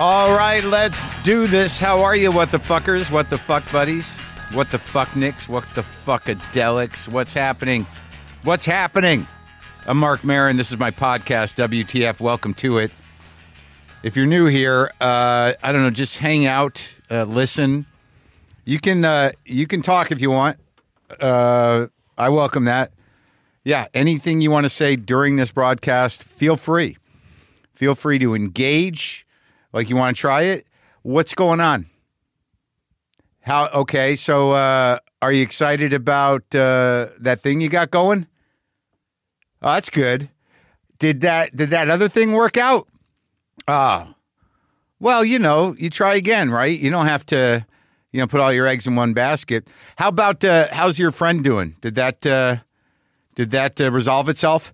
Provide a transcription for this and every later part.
All right, let's do this. How are you, what the fuckers? What the fuck buddies? What the fuck nicks? What the fuckadelics? What's happening? What's happening? I'm Marc Maron. This is my podcast, WTF. Welcome to it. If you're new here, uh, I don't know, just hang out, uh, listen. You can uh, you can talk if you want. Uh, I welcome that. Yeah, anything you want to say during this broadcast, feel free. Feel free to engage. Like you want to try it? What's going on? How okay, so uh are you excited about uh that thing you got going? Oh, that's good. Did that did that other thing work out? Ah. well, you know, you try again, right? You don't have to, you know, put all your eggs in one basket. How about uh how's your friend doing? Did that uh did that uh, resolve itself?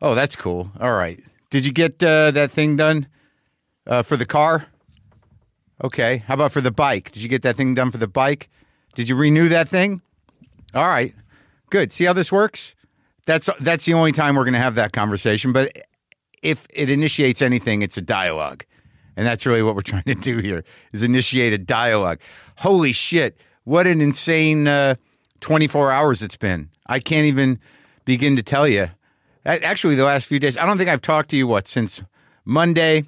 Oh, that's cool. All right. Did you get uh, that thing done uh, for the car? Okay. How about for the bike? Did you get that thing done for the bike? Did you renew that thing? All right. Good. See how this works? That's that's the only time we're going to have that conversation, but if it initiates anything, it's a dialogue. And that's really what we're trying to do here is initiate a dialogue. Holy shit. What an insane uh, 24 hours it's been. I can't even begin to tell you. Actually, the last few days, I don't think I've talked to you, what, since Monday,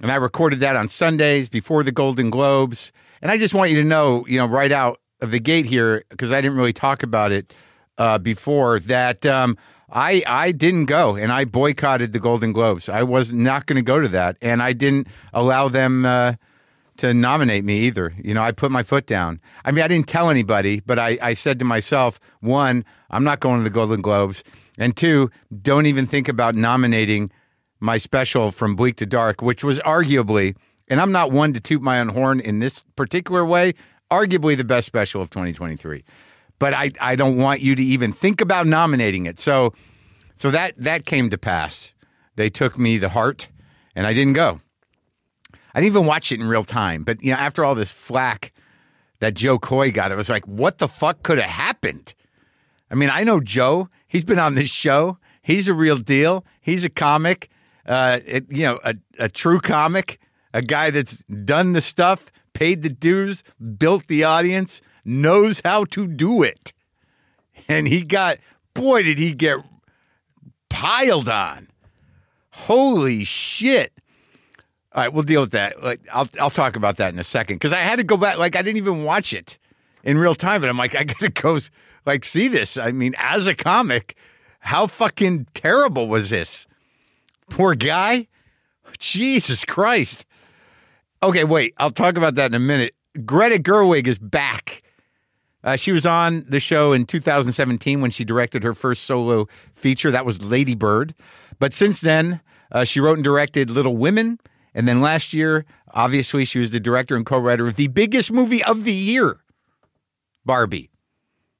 and I recorded that on Sundays before the Golden Globes. And I just want you to know, you know, right out of the gate here, because I didn't really talk about it uh, before, that um, I I didn't go and I boycotted the Golden Globes. I was not going to go to that, and I didn't allow them uh, to nominate me either. You know, I put my foot down. I mean, I didn't tell anybody, but I, I said to myself, one, I'm not going to the Golden Globes, and two, don't even think about nominating my special from Bleak to Dark, which was arguably, and I'm not one to toot my own horn in this particular way, arguably the best special of 2023. But I, I don't want you to even think about nominating it. So so that that came to pass. They took me to heart and I didn't go. I didn't even watch it in real time. But you know, after all this flack that Jo Koy got, it was like, what the fuck could have happened? I mean, I know Jo. He's been on this show. He's a real deal. He's a comic uh, it, you know, a, a true comic, a guy that's done the stuff, paid the dues, built the audience, knows how to do it. And he got, boy, did he get piled on. Holy shit. All right, we'll deal with that. Like, I'll I'll talk about that in a second because I had to go back. Like, I didn't even watch it in real time, but I'm like, I gotta go like see this. I mean, as a comic, how fucking terrible was this? Poor guy. Jesus Christ. Okay, wait. I'll talk about that in a minute. Greta Gerwig is back. Uh, she was on the show in 2017 when she directed her first solo feature. That was Lady Bird. But since then, uh, she wrote and directed Little Women. And then last year, obviously, she was the director and co writer of the biggest movie of the year, Barbie.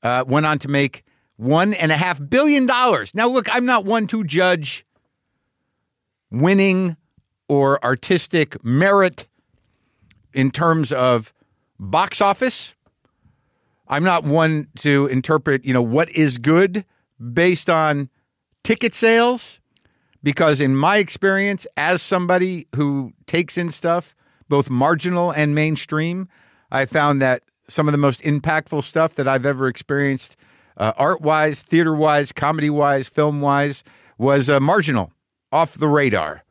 Uh, went on to make one and a half billion dollars. Now, look, I'm not one to judge winning or artistic merit in terms of box office. I'm not one to interpret, you know, what is good based on ticket sales because in my experience as somebody who takes in stuff both marginal and mainstream, I found that some of the most impactful stuff that I've ever experienced uh, art-wise, theater-wise, comedy-wise, film-wise was uh, marginal, off the radar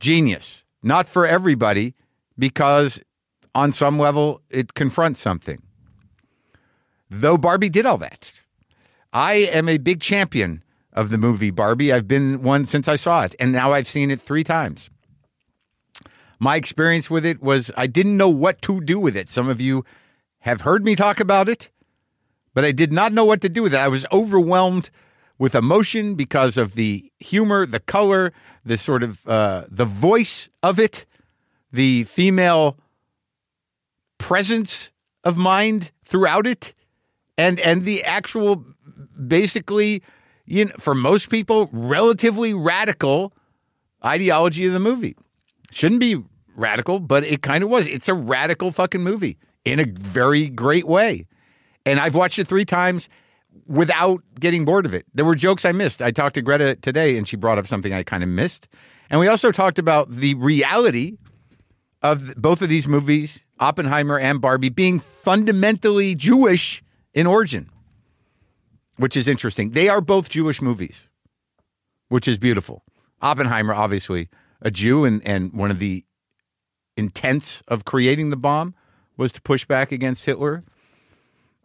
genius. Not for everybody, because on some level it confronts something. Though Barbie did all that. I am a big champion of the movie Barbie. I've been one since I saw it, and now I've seen it three times. My experience with it was I didn't know what to do with it. Some of you have heard me talk about it, but I did not know what to do with it. I was overwhelmed with emotion because of the humor, the color, the sort of uh, the voice of it, the female presence of mind throughout it, and and the actual basically, you know, for most people, relatively radical ideology of the movie. Shouldn't be radical, but it kind of was. It's a radical fucking movie in a very great way. And I've watched it three times without getting bored of it. There were jokes I missed. I talked to Greta today and she brought up something I kind of missed. And we also talked about the reality of both of these movies, Oppenheimer and Barbie, being fundamentally Jewish in origin, which is interesting. They are both Jewish movies, which is beautiful. Oppenheimer, obviously, a Jew, and, and one of the intents of creating the bomb was to push back against Hitler.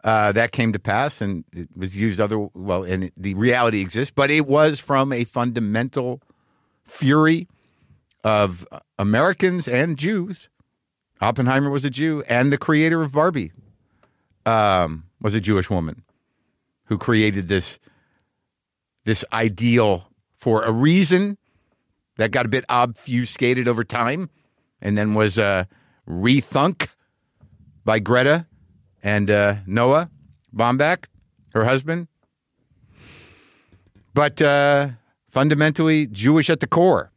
Uh, that came to pass, and it was used other well, and it, the reality exists, but it was from a fundamental fury of Americans and Jews. Oppenheimer was a Jew, and the creator of Barbie um, was a Jewish woman who created this this ideal for a reason that got a bit obfuscated over time, and then was uh, rethunk by Greta and uh, Noah Baumbach, her husband. But uh, fundamentally Jewish at the core.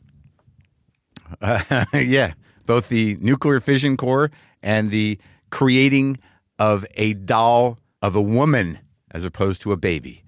Uh, yeah, both the nuclear fission core and the creating of a doll of a woman as opposed to a baby.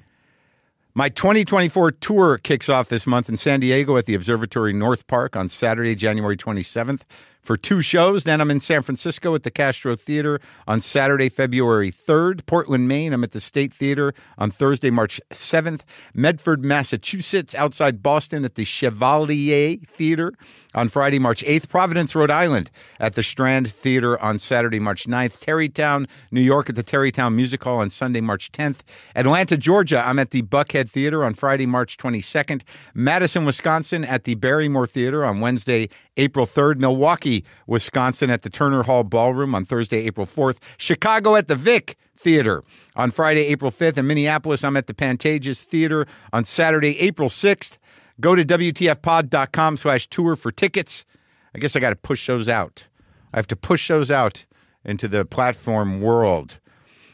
My 2024 tour kicks off this month in San Diego at the Observatory North Park on Saturday, January 27th for two shows. Then I'm in San Francisco at the Castro Theater on Saturday, February 3rd. Portland, Maine, I'm at the State Theater on Thursday, March 7th. Medford, Massachusetts, outside Boston at the Chevalier Theater on Friday, March 8th. Providence, Rhode Island at the Strand Theater on Saturday, March 9th. Tarrytown, New York at the Tarrytown Music Hall on Sunday, March 10th. Atlanta, Georgia, I'm at the Buckhead Theater on Friday, March 22nd. Madison, Wisconsin at the Barrymore Theater on Wednesday, April 3rd. Milwaukee, Wisconsin at the Turner Hall Ballroom on Thursday, April 4th. Chicago at the Vic Theater on Friday, April 5th. In Minneapolis, I'm at the Pantages Theater on Saturday, April 6th. Go to WTFpod.com slash tour for tickets. I guess I got to push those out. I have to push those out into the platform world.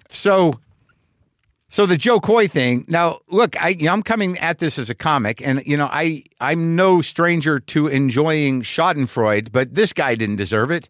So so the Jo Koy thing. Now, look, I you know, I'm coming at this as a comic, and you know, I I'm no stranger to enjoying Schadenfreude, but this guy didn't deserve it.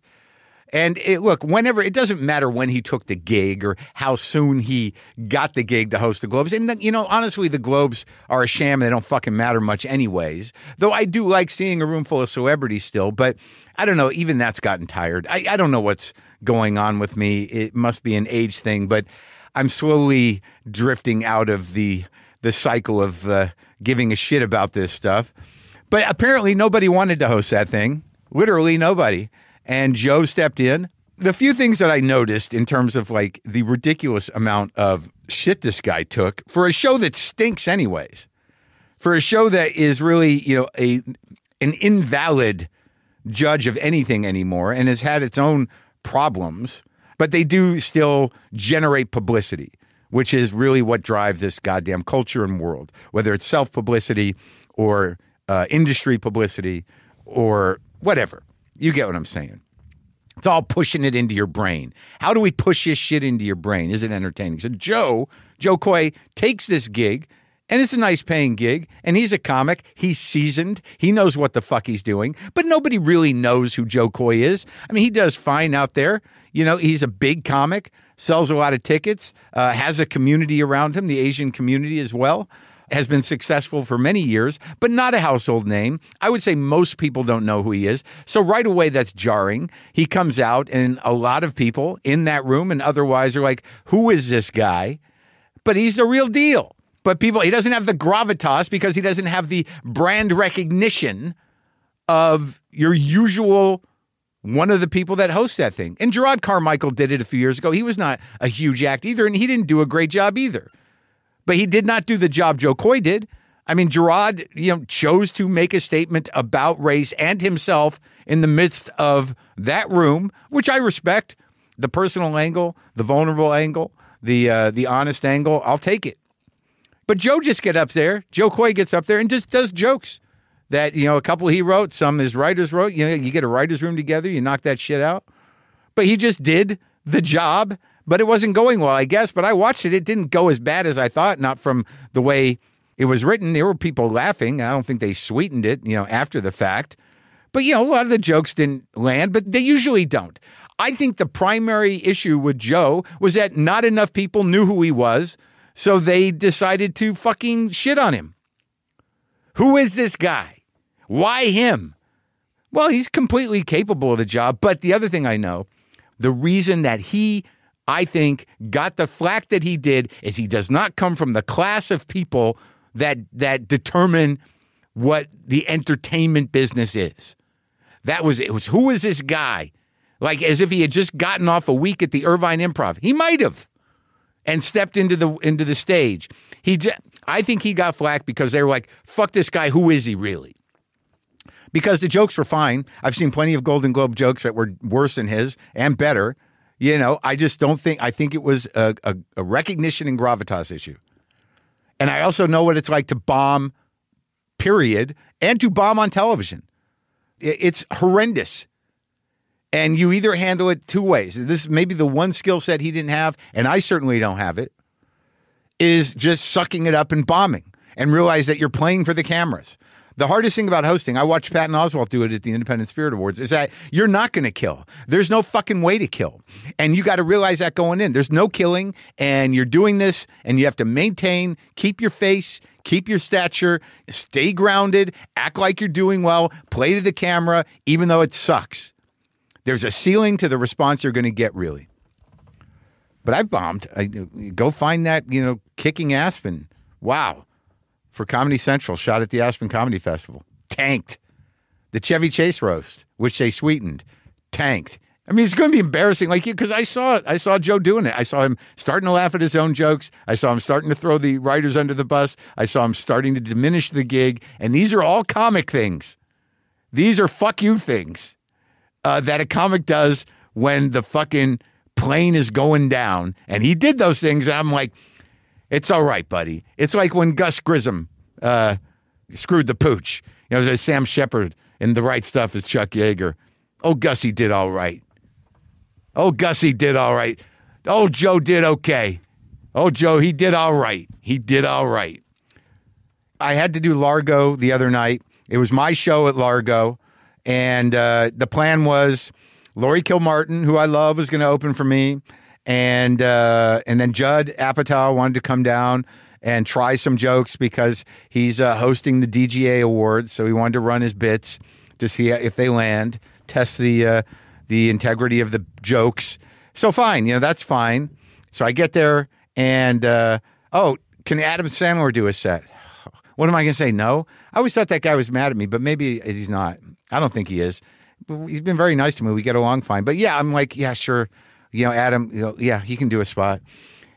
And it, look, whenever it doesn't matter when he took the gig or how soon he got the gig to host the Globes. And you know, honestly, the Globes are a sham; they don't fucking matter much, anyways. Though I do like seeing a room full of celebrities still, but I don't know. Even that's gotten tired. I, I don't know what's going on with me. It must be an age thing, but I'm slowly drifting out of the the cycle of uh, giving a shit about this stuff. But apparently, nobody wanted to host that thing. Literally nobody. And Jo stepped in. The few things that I noticed in terms of like the ridiculous amount of shit this guy took for a show that stinks, anyways, for a show that is really you know a an invalid judge of anything anymore and has had its own problems but they do still generate publicity, which is really what drives this goddamn culture and world, whether it's self publicity or uh, industry publicity or whatever. You get what I'm saying. It's all pushing it into your brain. How do we push this shit into your brain? Is it entertaining? So Jo, Jo Koy takes this gig and it's a nice paying gig. And he's a comic. He's seasoned. He knows what the fuck he's doing. But nobody really knows who Jo Koy is. I mean, he does fine out there. You know, he's a big comic, sells a lot of tickets, uh, has a community around him, the Asian community as well. Has been successful for many years, but not a household name. I would say most people don't know who he is. So, right away, that's jarring. He comes out, and a lot of people in that room and otherwise are like, Who is this guy? But he's the real deal. But people, he doesn't have the gravitas because he doesn't have the brand recognition of your usual one of the people that hosts that thing. And Jerrod Carmichael did it a few years ago. He was not a huge act either, and he didn't do a great job either. But he did not do the job Jo Koy did. I mean, Jerrod, you know, chose to make a statement about race and himself in the midst of that room, which I respect. The personal angle, the vulnerable angle, the uh, the honest angle, I'll take it. But Jo just get up there. Jo Koy gets up there and just does jokes that you know a couple he wrote, some his writers wrote. You know, you get a writers room together, you knock that shit out. But he just did the job, but it wasn't going well, I guess. But I watched it; it didn't go as bad as I thought. Not from the way it was written. There were people laughing. I don't think they sweetened it, you know, after the fact. But you know, a lot of the jokes didn't land, but they usually don't. I think the primary issue with Jo was that not enough people knew who he was so they decided to fucking shit on him. Who is this guy? Why him? Well, he's completely capable of the job. But the other thing I know, the reason that he, I think, got the flack that he did is he does not come from the class of people that that determine what the entertainment business is. That was it was who is this guy? Like as if he had just gotten off a week at the Irvine Improv. He might have and stepped into the into the stage. He I think he got flack because they were like, "Fuck this guy, who is he really?" Because the jokes were fine. I've seen plenty of Golden Globe jokes that were worse than his and better. You know, I just don't think I think it was a, a, a recognition and gravitas issue. And I also know what it's like to bomb, period, and to bomb on television. It's horrendous. And you either handle it two ways. This is maybe the one skill set he didn't have, and I certainly don't have it, is just sucking it up and bombing and realize that you're playing for the cameras. The hardest thing about hosting, I watched Patton Oswalt do it at the Independent Spirit Awards, is that you're not going to kill. There's no fucking way to kill. And you got to realize that going in. There's no killing, and you're doing this, and you have to maintain, keep your face, keep your stature, stay grounded, act like you're doing well, play to the camera, even though it sucks. There's a ceiling to the response you're going to get, really. But I've bombed. I, go find that, you know, kicking Aspen. Wow. For Comedy Central, shot at the Aspen Comedy Festival. Tanked. The Chevy Chase roast, which they sweetened, tanked. I mean, it's going to be embarrassing, like because I saw it. I saw Jo doing it. I saw him starting to laugh at his own jokes. I saw him starting to throw the writers under the bus. I saw him starting to diminish the gig. And these are all comic things. These are fuck you things uh, that a comic does when the fucking plane is going down. And he did those things. And I'm like, it's all right, buddy. It's like when Gus Grissom uh, screwed the pooch. You know, Sam Shepard and The Right Stuff is Chuck Yeager. Oh, Gussie did all right. Oh, Gussie did all right. Oh, Jo did okay. Oh, Jo, he did all right. He did all right. I had to do Largo the other night. It was my show at Largo. And uh, the plan was Laurie Kilmartin, who I love, was going to open for me. And uh, and then Judd Apatow wanted to come down and try some jokes because he's uh, hosting the DGA Awards. So he wanted to run his bits to see if they land, test the uh, the integrity of the jokes. So fine, you know that's fine. So I get there and uh, oh, can Adam Sandler do a set? What am I going to say? No. I always thought that guy was mad at me, but maybe he's not. I don't think he is. He's been very nice to me. We get along fine. But yeah, I'm like, yeah, sure. You know, Adam, you know, yeah, he can do a spot.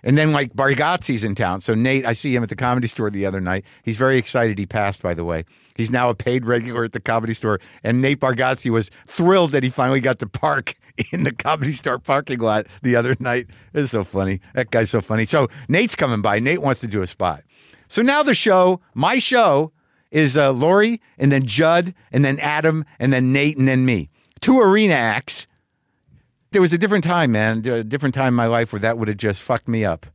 And then like Bargatze's in town. So Nate, I see him at the comedy store the other night. He's very excited he passed, by the way. He's now a paid regular at the comedy store. And Nate Bargatze was thrilled that he finally got to park in the comedy store parking lot the other night. It's so funny. That guy's so funny. So Nate's coming by. Nate wants to do a spot. So now the show, my show, is uh, Laurie and then Judd and then Adam and then Nate and then me. Two arena acts. There was a different time, man, a different time in my life where that would have just fucked me up.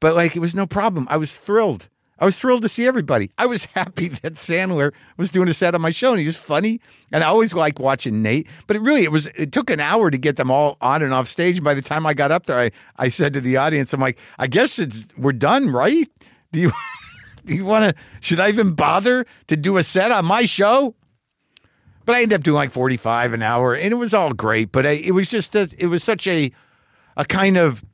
But like, it was no problem. I was thrilled. I was thrilled to see everybody. I was happy that Sandler was doing a set on my show and he was funny. And I always like watching Nate. But it really, it was, it took an hour to get them all on and off stage. And by the time I got up there, I, I said to the audience, I'm like, I guess it's, we're done, right? Do you, do you want to, should I even bother to do a set on my show? But I ended up doing like 45 an hour and it was all great. But I, it was just, a, it was such a, a kind of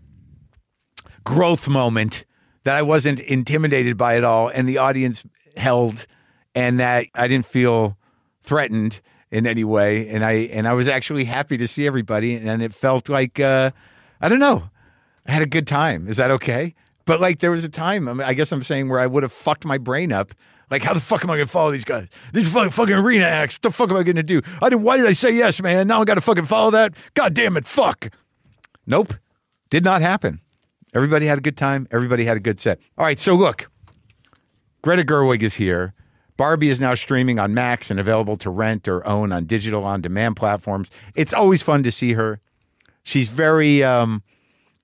growth moment that I wasn't intimidated by it all and the audience held and that I didn't feel threatened in any way and I and I was actually happy to see everybody and it felt like uh I don't know. I had a good time. Is that okay? But like there was a time, I, mean, I guess I'm saying where I would have fucked my brain up. Like how the fuck am I gonna follow these guys? These fucking, fucking arena acts. What the fuck am I gonna do? I didn't. Why did I say yes, man? Now I got to fucking follow that. God damn it, fuck. Nope, did not happen. Everybody had a good time. Everybody had a good set. All right, so look, Greta Gerwig is here. Barbie is now streaming on Max and available to rent or own on digital on demand platforms. It's always fun to see her. She's very um,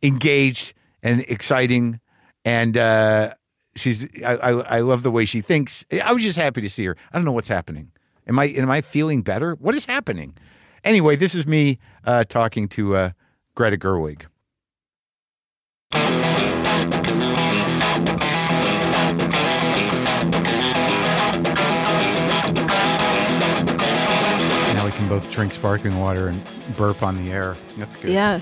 engaged and exciting, and uh, she's I, I, I love the way she thinks. I was just happy to see her. I don't know what's happening. Am I am I feeling better? What is happening? Anyway, this is me uh, talking to uh, Greta Gerwig. Now we can both drink sparkling water and burp on the air. That's good. Yeah.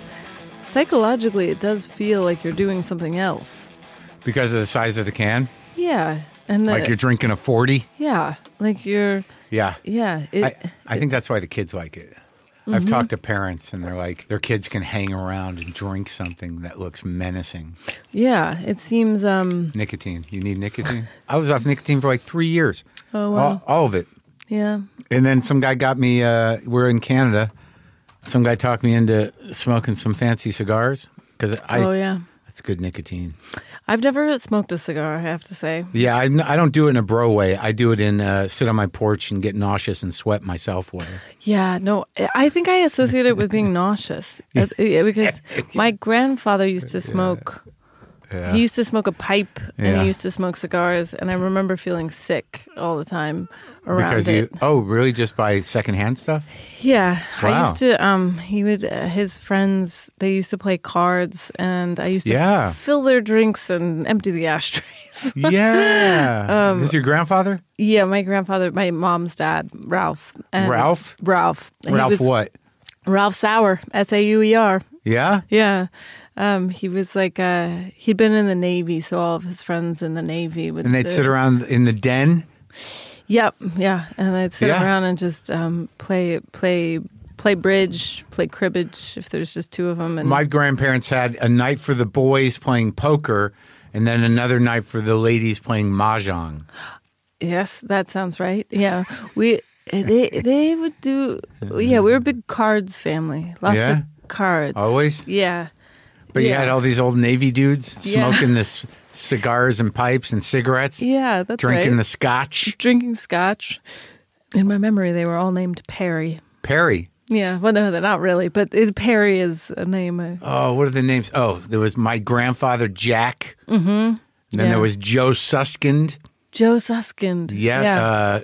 Psychologically, it does feel like you're doing something else. Because of the size of the can? Yeah. And the, Like you're drinking a 40? yeah, like you're Yeah. yeah, it, I, I think that's why the kids like it. I've talked to parents and they're like, their kids can hang around and drink something that looks menacing. yeah, it seems um Nicotine. You need nicotine? I was off nicotine for like three years. Oh, wow. All, all of it. yeah. And then some guy got me, uh, we're in Canada. Some guy talked me into smoking some fancy cigars because I, oh yeah. that's good nicotine. I've never smoked a cigar, I have to say. Yeah, I, I don't do it in a bro way. I do it in uh, sit on my porch and get nauseous and sweat myself way. Yeah, no, I think I associate it with being nauseous because my grandfather used to smoke. Yeah. He used to smoke a pipe and Yeah. he used to smoke cigars, and I remember feeling sick all the time around because it. you, oh, really? Just by secondhand stuff? Yeah, I used to. Um, he would. Uh, his friends they used to play cards, and I used to Yeah. fill their drinks and empty the ashtrays. Yeah. Um, Is this your grandfather? yeah, my grandfather, my mom's dad, Ralph. and- Ralph? Ralph. Ralph was- what? Ralph Sauer. S A U E R. Yeah? Yeah. Um, he was like uh, he'd been in the Navy, so all of his friends in the Navy would. And they'd sit around in the den? Yep, yeah, and they'd sit Yeah. around and just um, play, play, play bridge, play cribbage if there's just two of them. And My grandparents had a night for the boys playing poker and then another night for the ladies playing mahjong. yes, that sounds right. Yeah, we they they would do. Yeah, we were a big cards family. Lots Yeah? of cards. Always? Yeah. But you had all these old Navy dudes Yeah. smoking this cigars and pipes and cigarettes, Yeah, that's drinking right. the scotch. drinking scotch. In my memory, they were all named Perry. Perry. Yeah, well, no, they're not really, but it, Perry is a name. uh, Oh, what are the names? Oh, there was my grandfather Jack. Mm-hmm. Then Yeah. there was Joe Suskind. Joe Suskind. Yeah. yeah, Uh,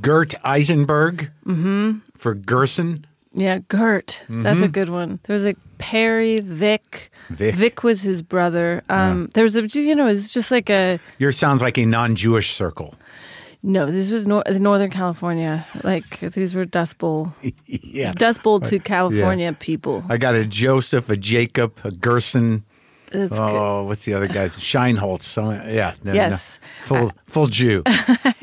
Gert Eisenberg mm-hmm. for Gerson. yeah. Gert, that's a good one. There was like Perry, Vic. Mm-hmm. Vic. was his brother. Um, There was a, you know, it's just like a Yours sounds like a non-Jewish circle. no. This was nor- Northern California. Like these were Dust Bowl, yeah. Dust Bowl to California people. I got a Joseph, a Jacob, a Gerson. That's good. Oh, what's the other guys? Shineholtz. So, yeah. no, no. Yes. Full, full Jew.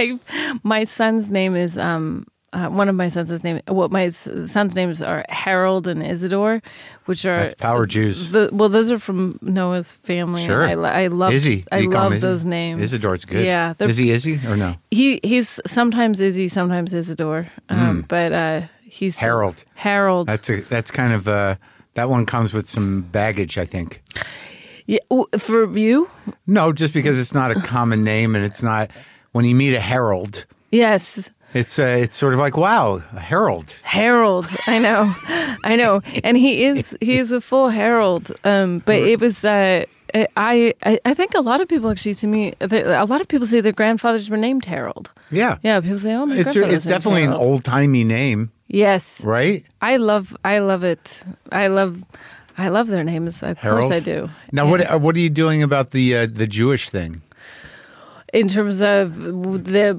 my son's name is um uh, one of my sons' name. What my son's names are Harold and Isidore, which are That's power Jews. The, well, those are from Noah's family. Sure. I, I love Izzy. I You call him love Izzy? those names. Isidore's good. Yeah, Is he Izzy or no? he he's sometimes Izzy, sometimes Isidore, um, but uh, he's. Harold. Harold. That's a that's kind of uh that one comes with some baggage, I think. Yeah, for you, No, just because it's not a common name and it's not when you meet a Harold, yes. it's uh, it's sort of like wow, a herald. Harold, I know, I know, and he is he is a full Harold. Um, but it was uh, I, I I think a lot of people actually to me a lot of people say their grandfathers were named Harold. Yeah. Yeah, people say, oh my It's it's definitely an old timey name, Yes, right? I love I love it. I love I love their names. Of Harold. course I do. Now, what uh, what are you doing about the uh, the Jewish thing? In terms of the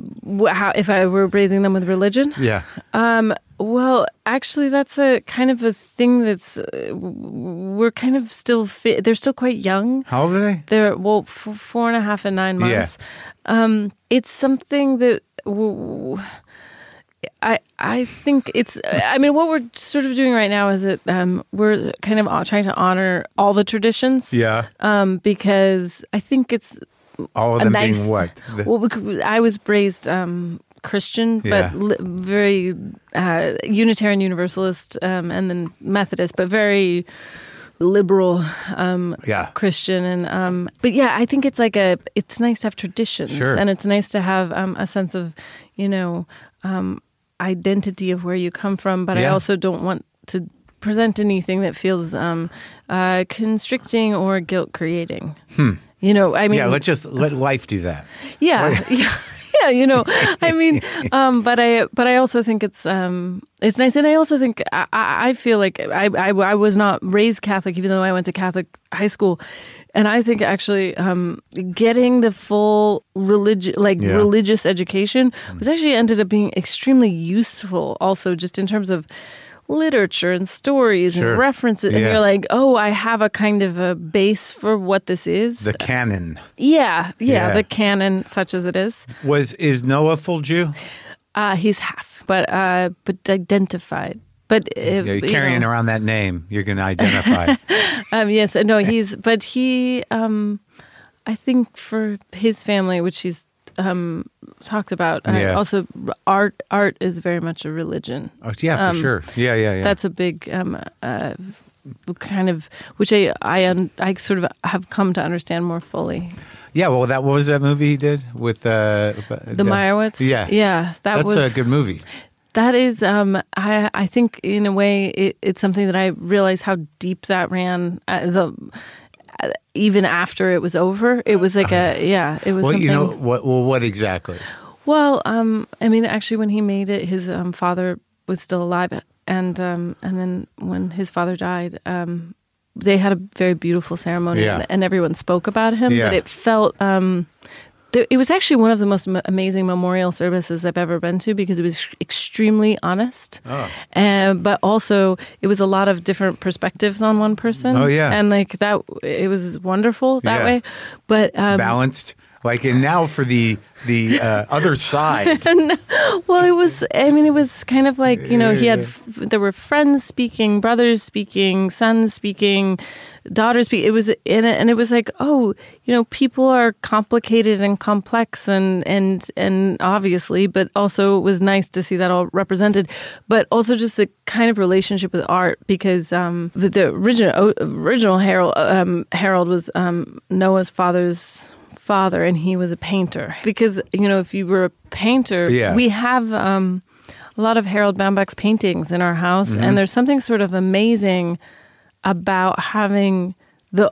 how if I were raising them with religion. Yeah. Um, well, actually, that's a kind of a thing that's uh, we're kind of still fi- they're still quite young. How old are they? They're well, f- four and a half and nine Yeah. months. Um, it's something that w- I I think it's. I mean, what we're sort of doing right now is that um, we're kind of trying to honor all the traditions. Yeah. Um, because I think it's All of them nice. being what? The- well, I was raised um, Christian, Yeah. but li- very uh, Unitarian Universalist, um, and then Methodist, but very liberal um, Yeah. Christian. And um, but yeah, I think it's like a. It's nice to have traditions, Sure. and it's nice to have um, a sense of, you know, um, identity of where you come from. But I also don't want to present anything that feels um, uh, constricting or guilt creating. You know, I mean, Hmm. yeah. Let's just let life do that. yeah, yeah, yeah. You know, I mean, um, but I, but I also think it's, um, it's nice, and I also think I, I I feel like I, I, I was not raised Catholic, even though I went to Catholic high school. And I think actually um, getting the full religion, like Yeah. religious education, was actually ended up being extremely useful. Also, just in terms of literature and stories Sure. and references, and you're like, oh, I have a kind of a base for what this is. The canon yeah, yeah, Yeah. the canon, such as it is. was is Noah full Jew? Uh, he's half, but uh, but identified. But uh, Yeah, you're you carrying know, around that name. You're going to identify. Um, yes, no, he's, but he, um, I think for his family, which he's um, talked about, uh, Yeah. also art, art is very much a religion. oh, yeah, for Um, sure. Yeah, yeah, yeah. That's a big um, uh, kind of, which I, I, un, I sort of have come to understand more fully. yeah. Well, that what was that movie he did with uh, The Meyerowitz, Yeah, yeah, that That's was a good movie. That is, um, I I think in a way it, it's something that I realized how deep that ran. Uh, the uh, even after it was over, it was like a yeah, it was. Well, something, you know what? Well, what exactly? Well, um, I mean, actually, when he made it, his um, father was still alive, and um, and then when his father died, um, they had a very beautiful ceremony, Yeah. and, and everyone spoke about him. Yeah. But it felt. Um, it was actually one of the most amazing memorial services I've ever been to because it was extremely honest, Oh. and but also it was a lot of different perspectives on one person. Oh, yeah. and like that, it was wonderful that Yeah. way. But um, Balanced. Like, and now for the the uh, other side. Well, it was. I mean, it was kind of like you know he had. There were friends speaking, brothers speaking, sons speaking, daughters speaking. It was in it, and it was like, oh, you know, people are complicated and complex, and and and obviously, but also it was nice to see that all represented. But also just the kind of relationship with art, because um, the, the original original Harold um, Harold was um, Noah's father's father and he was a painter because you know if you were a painter Yeah. we have um, a lot of Harold Baumbach's paintings in our house, Mm-hmm. and there's something sort of amazing about having the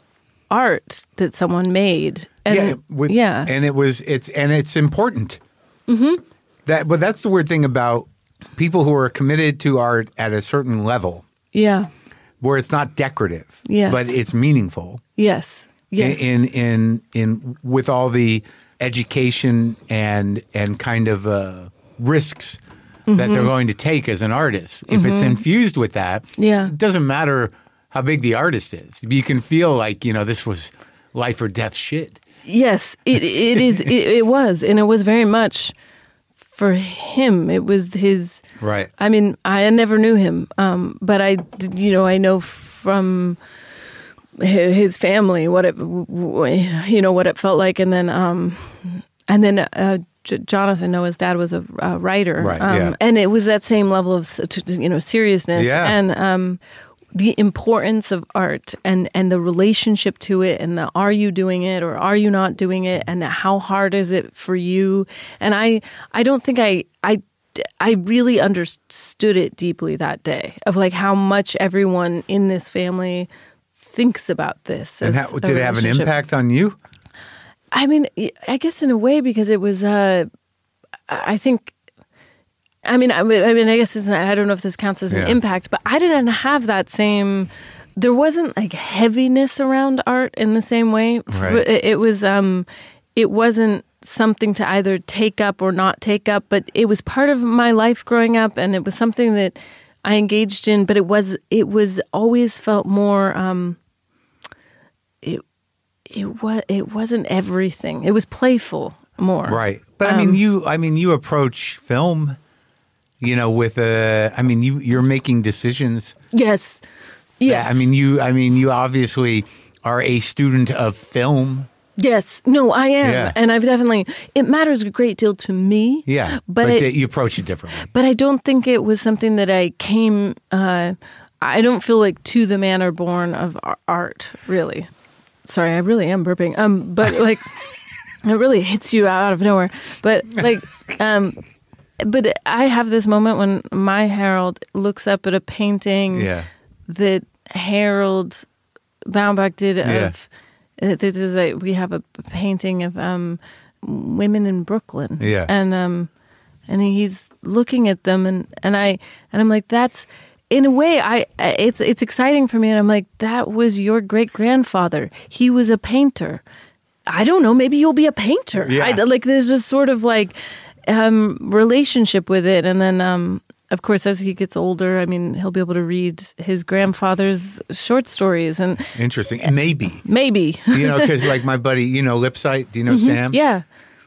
art that someone made. And, yeah, with, yeah, and it was it's and it's important. Mm-hmm. That, but that's the weird thing about people who are committed to art at a certain level, yeah, where it's not decorative, Yes. but it's meaningful. yes, yes, in in in with all the education and and kind of uh, risks that Mm-hmm. they're going to take as an artist. If it's infused with that, Yeah. it doesn't matter how big the artist is. You can feel like you know this was life or death shit. yes. It it is. It, it was, and it was very much for him. It was his. Right. I mean, I never knew him, um, but I, you know, I know from his family what it, you know, what it felt like, and then, um, and then uh, J- Jonathan Noah's dad was a, a writer, Right, um, yeah. and it was that same level of, you know, seriousness, Yeah. and um, the importance of art and and the relationship to it, and the are you doing it or are you not doing it, and how hard is it for you? And I, I don't think I, I I really understood it deeply that day of like how much everyone in this family thinks about this. And as how, a did it have an impact on you? I mean, I guess in a way because it was. Uh, I think. I mean, I I mean, I guess it's. I don't know if this counts as an Yeah. impact, but I didn't have that same. There wasn't like heaviness around art in the same way. Right. It, it was. Um, it wasn't something to either take up or not take up, but it was part of my life growing up, and it was something that I engaged in. But it was. It was always felt more. Um. It was. It wasn't everything. It was playful more. Right. But I Um, mean, you. I mean, you approach film. You know, with a. I mean, you you're making decisions. Yes. Yes. I mean, you. I mean, you obviously are a student of film. yes. No, I am, Yeah. and I've definitely. It matters a great deal to me. Yeah, but but, you approach it differently. but I don't think it was something that I came. Uh, I don't feel like to the manner born of art. Really, sorry, I really am burping. Um, but like, it really hits you out of nowhere. But like, um, but I have this moment when my Harold looks up at a painting. Yeah. that Harold Baumbach did Yeah. of uh, this is a we have a painting of um women in Brooklyn. Yeah. And um and he's looking at them and and I and I'm like that's in a way, I it's it's exciting for me, and I'm like, that was your great grandfather. He was a painter. I don't know. Maybe you'll be a painter. Yeah. I, like there's just sort of like um, relationship with it, and then um, of course as he gets older, I mean, he'll be able to read his grandfather's short stories, and Interesting. Maybe, maybe, you know, because like my buddy, you know, Lipsyte, do you know Sam? Mm-hmm. yeah,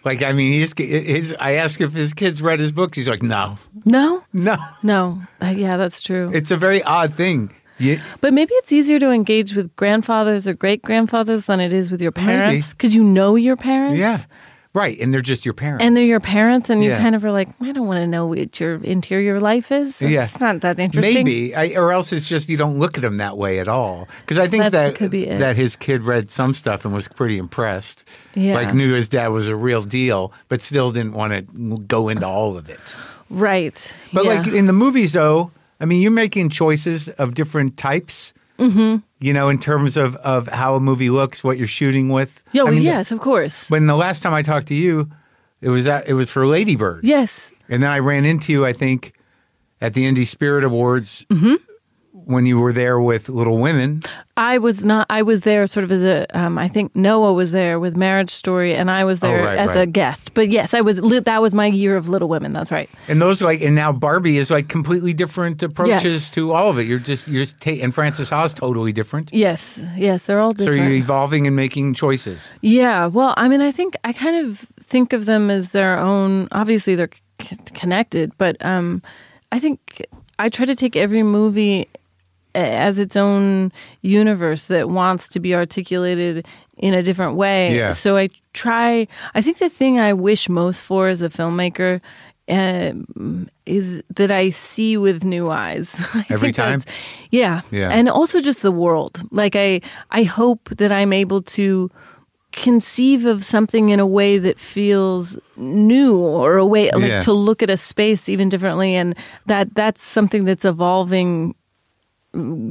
Like, I mean, his, his, I ask if his kids read his books. He's like, no, no, no. no, uh, yeah, that's true. It's a very odd thing. You, But maybe it's easier to engage with grandfathers or great grandfathers than it is with your parents because you know your parents. yeah. Right. And they're just your parents. And they're your parents, and you Yeah. kind of are like, I don't want to know what your interior life is. It's Yeah. not that interesting. Maybe, I, or else it's just you don't look at him that way at all. Because I think That that could be it. that his kid read some stuff and was pretty impressed. Yeah. Like knew his dad was a real deal, but still didn't want to go into all of it. Right. But yeah. like in the movies, though, I mean, you're making choices of different types. Mm-hmm. You know, in terms of of how a movie looks, what you're shooting with. Yo, I mean, yes, of course. When the last time I talked to you, it was that it was for Lady Bird. Yes. And then I ran into you, I think, at the Indie Spirit Awards Mm-hmm. When you were there with Little Women. I was not. I was there sort of as a. Um, I think Noah was there with Marriage Story, and I was there Oh, right, as a guest. But yes, I was. That was my year of Little Women. That's right. And those like, and now Barbie is like completely different approaches Yes. to all of it. You're just, you're just, ta- and Frances Ha's totally different. Yes. Yes, they're all different. So you're evolving and making choices. Yeah, well, I mean, I think I kind of think of them as their own. Obviously, they're c- connected, but um, I think I try to take every movie as its own universe that wants to be articulated in a different way. Yeah. So I try. I think the thing I wish most for as a filmmaker. Um, is that I see with new eyes I Every time? Yeah, Yeah. and also just the world. Like I, I hope that I'm able to conceive of something in a way that feels new or a way like Yeah. to look at a space even differently and that that's something that's evolving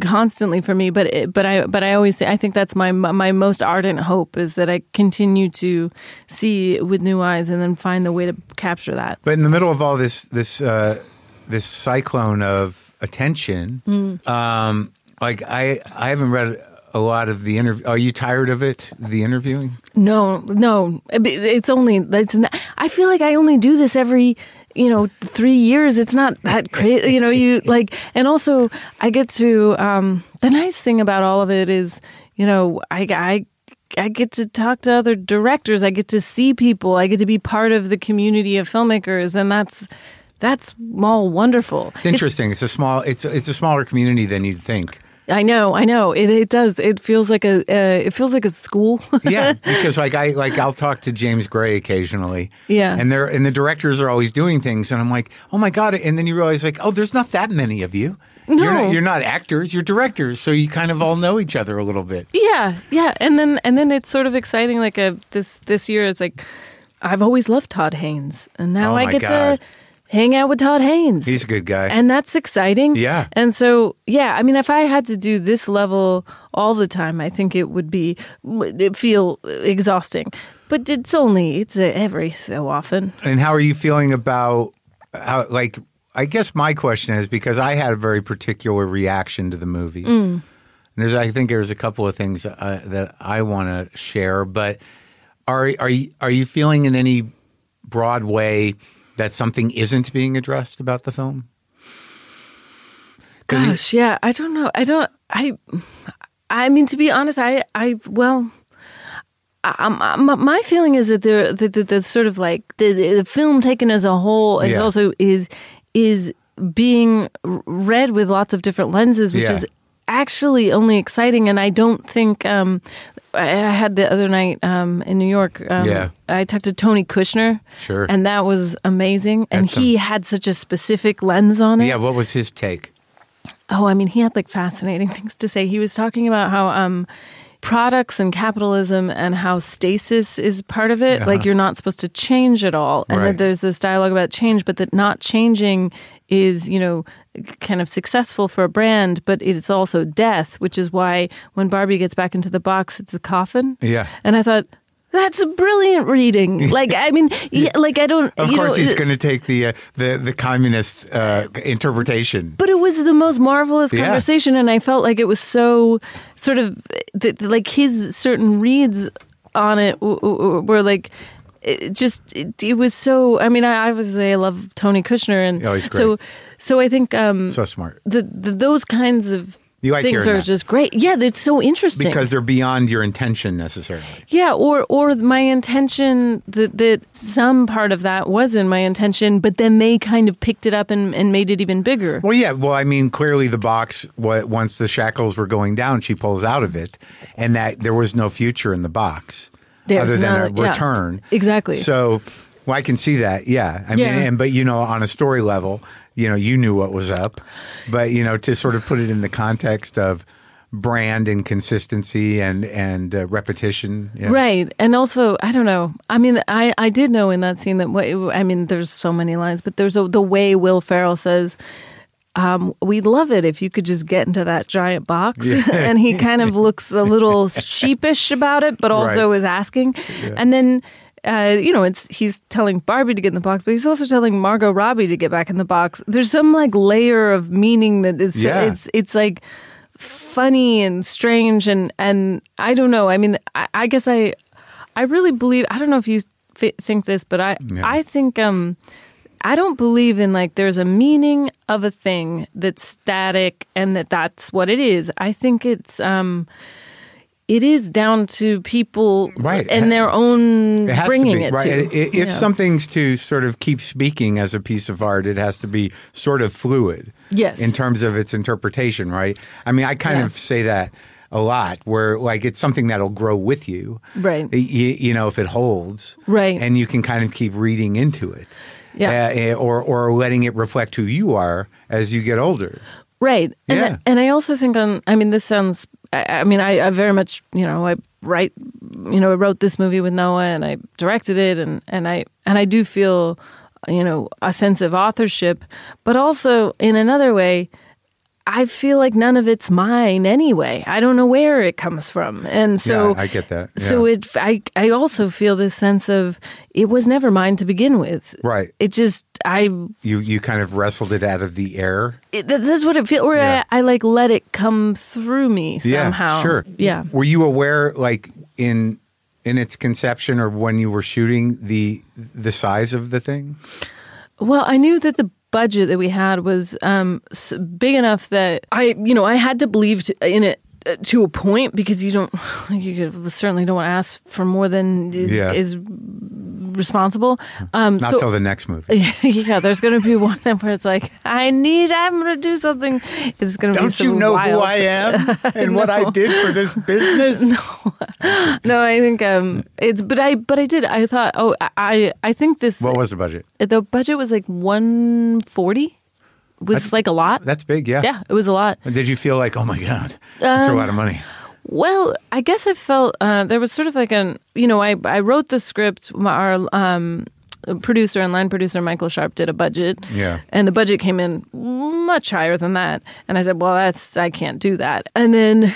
constantly for me but it, but I but I always say I think that's my my most ardent hope is that I continue to see with new eyes and then find the way to capture that But in the middle of all this, this, uh, this cyclone of attention, Mm. um, like I, I haven't read a lot of the interview. Are you tired of it? The interviewing? No, no. It's only. It's not, I feel like I only do this every, you know, three years. It's not that crazy. You know, you like, and also I get to. Um, the nice thing about all of it is, you know, I, I, I get to talk to other directors. I get to see people. I get to be part of the community of filmmakers, and that's that's all wonderful. It's interesting. It's, a small. It's it's a smaller community than you'd think. I know, I know. It it does. It feels like a. Uh, it feels like a school. Yeah, because like I like I'll talk to James Gray occasionally. Yeah. and they're and the directors are always doing things, and I'm like, oh my god! And then you realize like, oh, there's not that many of you. You're No. not, you're not actors. You're directors, so you kind of all know each other a little bit. Yeah, yeah, and then and then it's sort of exciting. Like a this this year, it's like I've always loved Todd Haynes, and now Oh I my get God. to hang out with Todd Haynes. He's a good guy. and that's exciting. Yeah. and so yeah, I mean, if I had to do this level all the time, I think it would be it feel exhausting. But it's only it's every so often. And how are you feeling about how like I guess my question is because I had a very particular reaction to the movie. And there's I think there's a couple of things uh, that I want to share, but are are you are you feeling in any broad way that something isn't being addressed about the film? Gosh, yeah, I don't know. I don't. I. I mean, to be honest, I. I well. Um, my feeling is that the, the, the sort of like the, the film taken as a whole is Yeah. also is is being read with lots of different lenses, which Yeah. is actually only exciting. And I don't think um, I had the other night um, in New York. Um, Yeah. I talked to Tony Kushner, Sure. and that was amazing. And he had such a specific lens on it. yeah, what was his take? Oh, I mean, he had like fascinating things to say. He was talking about how um, products and capitalism and how stasis is part of it. Like you're not supposed to change at all, and Right. that there's this dialogue about change, but that not changing is, you know, kind of successful for a brand, but it's also death, which is why when Barbie gets back into the box, it's a coffin. Yeah. And I thought, That's a brilliant reading. Like, I mean, yeah, like I don't. Of course, know, he's going to take the uh, the the communist uh, interpretation. But it was the most marvelous Yeah. conversation, and I felt like it was so sort of th- like his certain reads on it w- w- were like. It just it, it was so. I mean, I obviously I love Tony Kushner, and Oh, so so I think um, so smart the, the those kinds of like things are that. just great. Yeah, it's so interesting because they're beyond your intention necessarily. yeah, or or my intention that that some part of that wasn't my intention, but then they kind of picked it up and, and made it even bigger. Well, yeah. Well, I mean, clearly the box. What once the shackles were going down, she pulls out of it, and that there was no future in the box There's other than a not- yeah, return. exactly. So, well, I can see that. Yeah. I mean, and but you know, on a story level, you know, you knew what was up, but you know, to sort of put it in the context of brand and consistency and and uh, repetition. yeah. Right. And also, I don't know. I mean, I, I did know in that scene that, what, I mean, there's so many lines, but there's a, the way Will Ferrell says, um, we'd love it if you could just get into that giant box. and he kind of looks a little sheepish about it, but also Right. is asking. And then, uh, you know, it's he's telling Barbie to get in the box, but he's also telling Margot Robbie to get back in the box. There's some like layer of meaning that is Yeah. it's it's like funny and strange and and I don't know. I mean, I, I guess I I really believe. I don't know if you th- think this, but I Yeah. I think um I don't believe in like there's a meaning of a thing that's static and that that's what it is. I think it's um it is down to people Right. and their own It bringing it right. to. If Yeah. something's to sort of keep speaking as a piece of art, it has to be sort of fluid. Yes. In terms of its interpretation, right? I mean, I kind Yeah. of say that a lot, where like it's something that'll grow with you, Right. You, you know, if it holds, Right. and you can kind of keep reading into it, Yeah. Uh, or or letting it reflect who you are as you get older. Right. And, Yeah. and I also think on, I mean, this sounds, I, I mean, I, I very much, you know, I write, you know, I wrote this movie with Noah and I directed it and, and I, and I do feel, you know, a sense of authorship, but also in another way, I feel like none of it's mine anyway. I don't know where it comes from. And so yeah, I get that. so it, I, I also feel this sense of it was never mine to begin with. Right. It just, I you you kind of wrestled it out of the air. it, th- this is what it feels. Or Yeah. I, I like let it come through me somehow. Yeah, sure. Yeah. Were you aware, like in in its conception or when you were shooting, the the size of the thing? Well, I knew that the budget that we had was um, big enough that I, you know, I had to believe t- in it uh, to a point because you don't, you certainly don't want to ask for more than is, Yeah. is responsible. Um, Not so, till the next movie. yeah, there's going to be one where it's like, I need, I'm going to do something. It's going to be Don't you know wild who I am and what I did for this business? no, no, I think um, it's but I but I did. I thought, oh, I I think this What was the budget? the budget was like one forty. Was That's- like a lot. That's big, yeah. yeah, it was a lot. Did you feel like, oh my god, that's a lot of money? Well, I guess I felt uh, there was sort of like an you know I I wrote the script. Our um, producer and line producer Michael Sharp did a budget. Yeah. and the budget came in much higher than that. And I said, well, that's I can't do that. And then.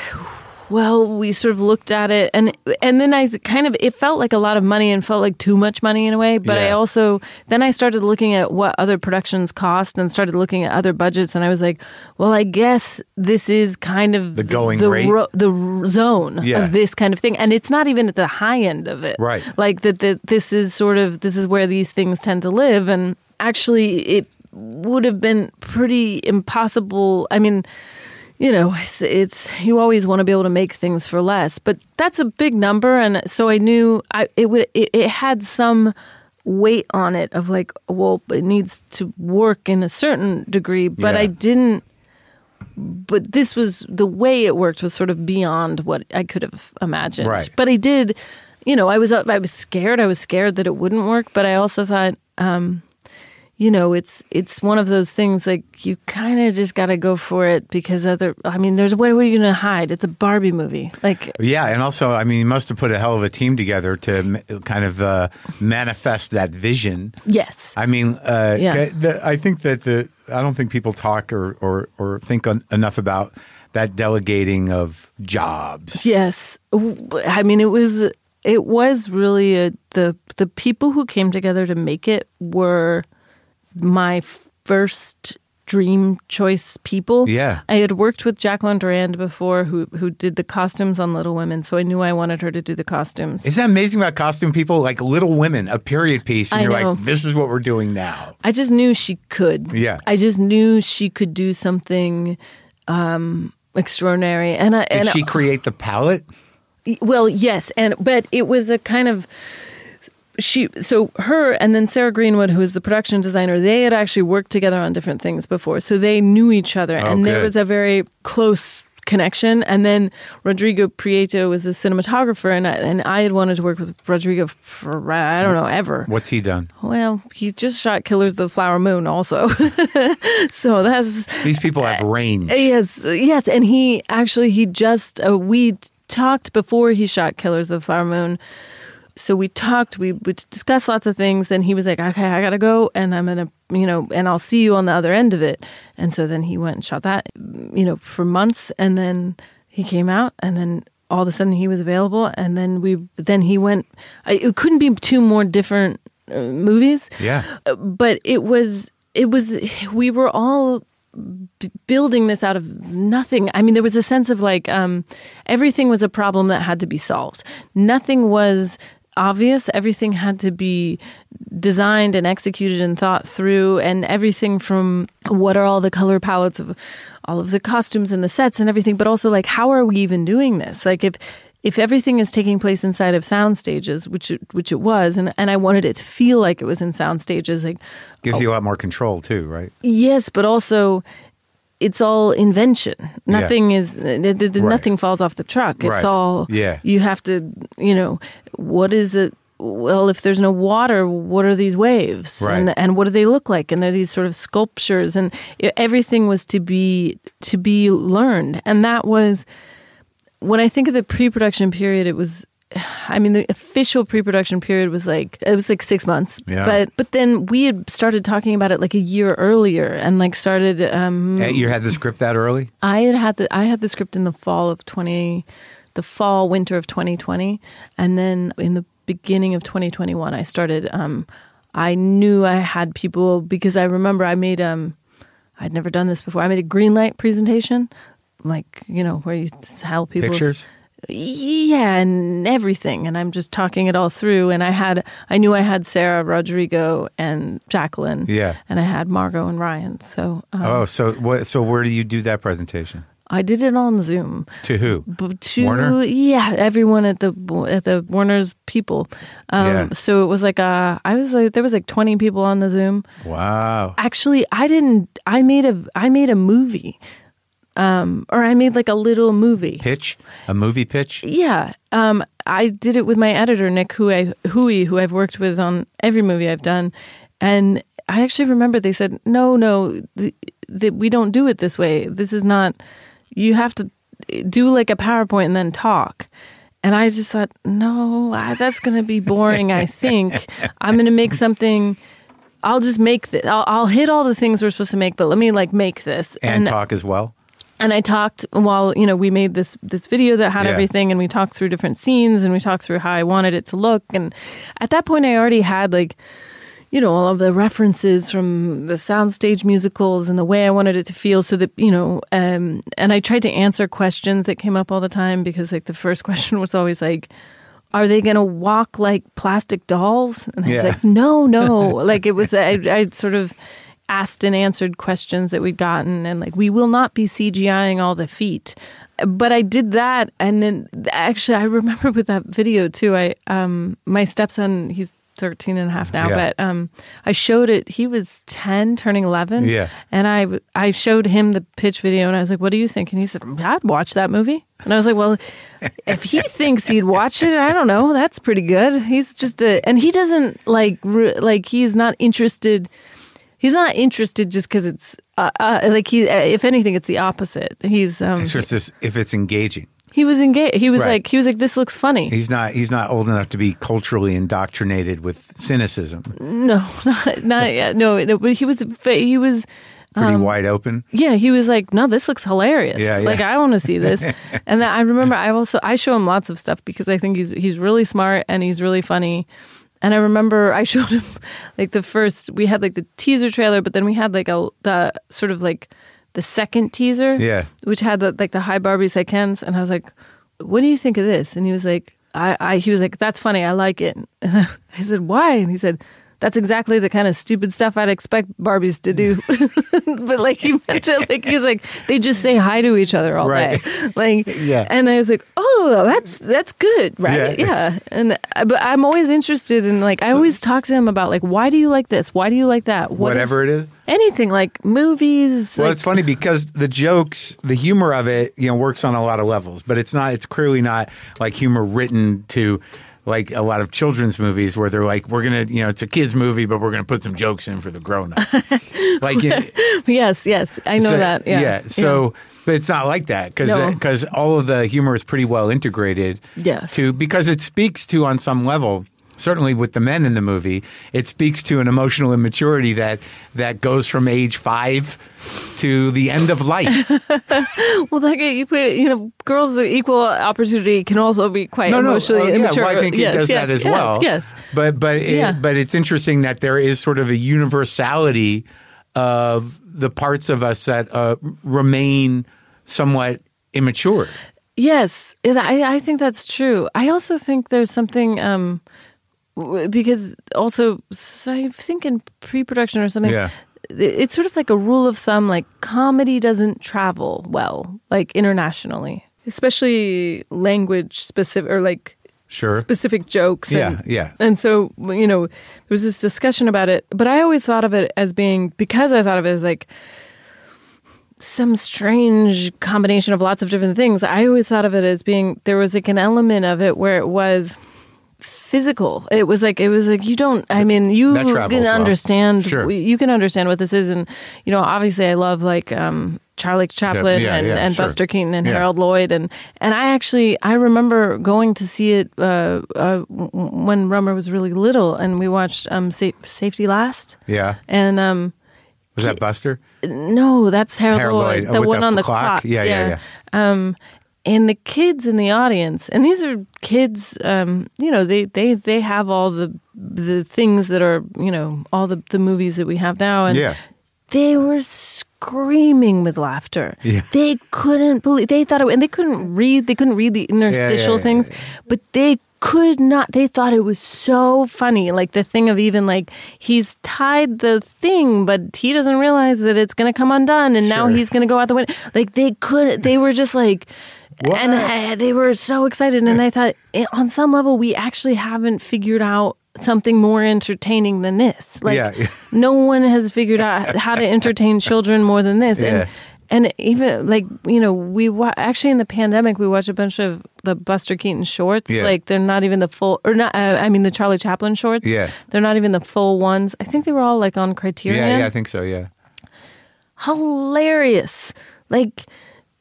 Well, we sort of looked at it, and and then I kind of it felt like a lot of money and felt like too much money in a way. But I also then I started looking at what other productions cost and started looking at other budgets, and I was like, well, I guess this is kind of The going the rate? ro- the zone Yeah. of this kind of thing, and it's not even at the high end of it. Right. Like that. That this is sort of this is where these things tend to live, and actually, it would have been pretty impossible. I mean. You know, it's, it's you always want to be able to make things for less, but that's a big number, and so I knew I it would it, it had some weight on it of like, well, it needs to work in a certain degree, but Yeah. I didn't but this was the way it worked was sort of beyond what I could have imagined. Right. But I did, you know, I was I was scared. I was scared that it wouldn't work, but I also thought, um, you know, it's it's one of those things like you kind of just got to go for it because other. I mean, there's what, what are you going to hide? It's a Barbie movie. Like, Yeah, and also, I mean, you must have put a hell of a team together to m- kind of uh, manifest that vision. yes, I mean, uh, Yeah. the, I think that the I don't think people talk or or, or think on, enough about that delegating of jobs. yes. I mean, it was it was really a, the the people who came together to make it were my first dream choice people. Yeah. I had worked with Jacqueline Durran before who who did the costumes on Little Women, so I knew I wanted her to do the costumes. Isn't that amazing about costume people? Like Little Women, a period piece, and I you're know. like, this is what we're doing now. I just knew she could. Yeah. I just knew she could do something um extraordinary and I Did and she create the palette? Well, yes, and but it was a kind of she so her and then Sarah Greenwood, who is the production designer, they had actually worked together on different things before, so they knew each other, Oh, and there was a very close connection. And then Rodrigo Prieto was a cinematographer, and I, and I had wanted to work with Rodrigo for I don't know ever. What's he done? Well, he just shot Killers of the Flower Moon, also. so that's These people have range. Yes, yes, and he actually he just uh, we talked before he shot Killers of the Flower Moon. So we talked, we we discussed lots of things, and he was like, "Okay, I gotta go, and I'm gonna, you know, and I'll see you on the other end of it." And so then he went and shot that, you know, for months, and then he came out, and then all of a sudden he was available, and then we then he went. I, it couldn't be two more different uh, movies Yeah. but it was it was we were all b- building this out of nothing i mean there was a sense of like um everything was a problem that had to be solved nothing was obvious everything had to be designed and executed and thought through and everything from what are all the color palettes of all of the costumes and the sets and everything but also like how are we even doing this like if if everything is taking place inside of sound stages which it, which it was and, and i wanted it to feel like it was in sound stages like Gives oh you a lot more control too, right? Yes, but also it's all invention. Nothing is th- th- th- Right. nothing falls off the truck. It's Right. all Yeah. You have to, you know, what is it? Well, if there's no water, what are these waves? Right. And and what do they look like? And they're these sort of sculptures, and everything was to be to be learned. And that was when I think of the pre-production period. It was. I mean, the official pre-production period was like it was like six months, Yeah. but but then we had started talking about it like a year earlier, and like started. Um, Hey, You had the script that early? I had had the I had the script in the fall of twenty, the fall winter of twenty twenty, and then in the beginning of twenty twenty one, I started. Um, I knew I had people because I remember I made um, I'd never done this before. I made a green light presentation, like you know where you tell people Pictures? Yeah and everything and i'm just talking it all through and i had i knew i had sarah rodrigo and jacqueline Yeah. and i had margot and ryan so um, Oh, so what? So where do you do that presentation? i did it on zoom To who? B- to Warner? yeah everyone at the at the warner's people um Yeah. so it was like uh i was like there was like 20 people on the zoom Wow. actually i didn't i made a i made a movie um or i made like a little movie Pitch? A movie pitch? Yeah, um, I did it with my editor Nick Houy, Houy, who I've worked with on every movie I've done, and I actually remember they said, "No, no, th- th- we don't do it this way. This is not. You have to do like a PowerPoint and then talk." And I just thought, no, I, that's going to be boring. I think I'm going to make something. I'll just make this. I'll, I'll hit all the things we're supposed to make, but let me like make this And, talk as well? And I talked while you know we made this this video that had Yeah. everything, and we talked through different scenes, and we talked through how I wanted it to look. And at that point, I already had like, you know, all of the references from the soundstage musicals and the way I wanted it to feel, so that you know, um, and I tried to answer questions that came up all the time because like the first question was always like. Are they going to walk like plastic dolls? And I was Yeah. like, no, no. like it was, I, I sort of asked and answered questions that we'd gotten and like we will not be cgiing all the feet but i did that and then actually i remember with that video too i um my stepson he's 13 and a half now Yeah. but um i showed it he was 10 turning 11 Yeah. and i i showed him the pitch video and i was like what do you think and he said i'd watch that movie and i was like well if he thinks he'd watch it i don't know that's pretty good he's just a and he doesn't like re- like he's not interested He's not interested just because it's uh, uh, like he. Uh, if anything, it's the opposite. He's um. It's just this, if it's engaging. He was engaged. He was Right. like he was like this looks funny. He's not. He's not old enough to be culturally indoctrinated with cynicism. no, not not yet. No, no, but he was. He was. pretty wide open. Yeah, he was like, "No, this looks hilarious. Yeah, yeah. Like I want to see this." and then I remember I also I show him lots of stuff because I think he's he's really smart and he's really funny. And I remember I showed him like the first we had like the teaser trailer, but then we had like a the sort of like the second teaser, Yeah. which had the, like the high Barbies I Kens, and I was like, "What do you think of this?" And he was like, "I, I," he was like, "That's funny. I like it." And I said, "Why?" And he said. That's exactly the kind of stupid stuff I'd expect Barbies to do. but like he meant to like he's like they just say hi to each other all Right. day. Like Yeah. And I was like, "Oh, that's that's good, right?" Yeah. Yeah. And uh, but I'm always interested in like I always talk to him about like why do you like this? Why do you like that? What Whatever it is. Anything like movies. Well, like, it's funny because the jokes, the humor of it, you know, works on a lot of levels, but it's not. It's clearly not like humor written to like a lot of children's movies where they're like, we're gonna, you know, it's a kids movie, but we're gonna put some jokes in for the grown up. like, it, Yes, yes, I know so- that. Yeah, yeah So, but it's not like that because No. all of the humor is pretty well integrated. Yes. To because it speaks to on some level. Certainly, with the men in the movie, it speaks to an emotional immaturity that that goes from age five to the end of life. well, like you put, you know, girls equal opportunity can also be quite no, no, emotionally oh, yeah, immature. well, I think yes, it does yes, that as yes, well. Yes, but but it, Yeah. but it's interesting that there is sort of a universality of the parts of us that uh, remain somewhat immature. Yes, I, I think that's true. I also think there's something um, because also so I think in pre-production or something. Yeah. It's sort of like a rule of thumb, like comedy doesn't travel well, like internationally, especially language specific or like Sure. specific jokes. Yeah, and, yeah. And so, you know, there was this discussion about it, but I always thought of it as being, because I thought of it as like some strange combination of lots of different things, I always thought of it as being, there was like an element of it where it was physical. It was like, it was like, you don't, I mean, you can well. understand, Sure. you can understand what this is. And, you know, obviously I love like, um, Charlie Chaplin yeah, and, yeah, and sure. Buster Keaton and Yeah. Harold Lloyd and and I actually I remember going to see it uh, uh, when Rohmer was really little and we watched um, Sa- Safety Last Yeah. and um, Was that Buster? no that's Harold, Harold Lloyd, Lloyd. Oh, the one the on the clock? clock Yeah, yeah, um, and the kids in the audience and these are kids um, you know they, they they have all the the things that are you know all the, the movies that we have now and Yeah. they were screaming with laughter. Yeah. They couldn't believe they thought it, and they couldn't read. They couldn't read the interstitial yeah, things, but they could not. They thought it was so funny. Like the thing of even like he's tied the thing, but he doesn't realize that it's going to come undone, and now he's going to go out the window. Like they could. They were just like. What? And I, they were so excited, and I thought, eh, on some level, we actually haven't figured out something more entertaining than this. Like, Yeah, yeah. no one has figured out how to entertain children more than this. Yeah. And and even like you know, we wa- actually in the pandemic we watched a bunch of the Buster Keaton shorts. Yeah. Like they're not even the full, or not. Uh, I mean the Charlie Chaplin shorts. Yeah. they're not even the full ones. I think they were all like on Criterion. Yeah, yeah, I think so. Yeah. Hilarious. Like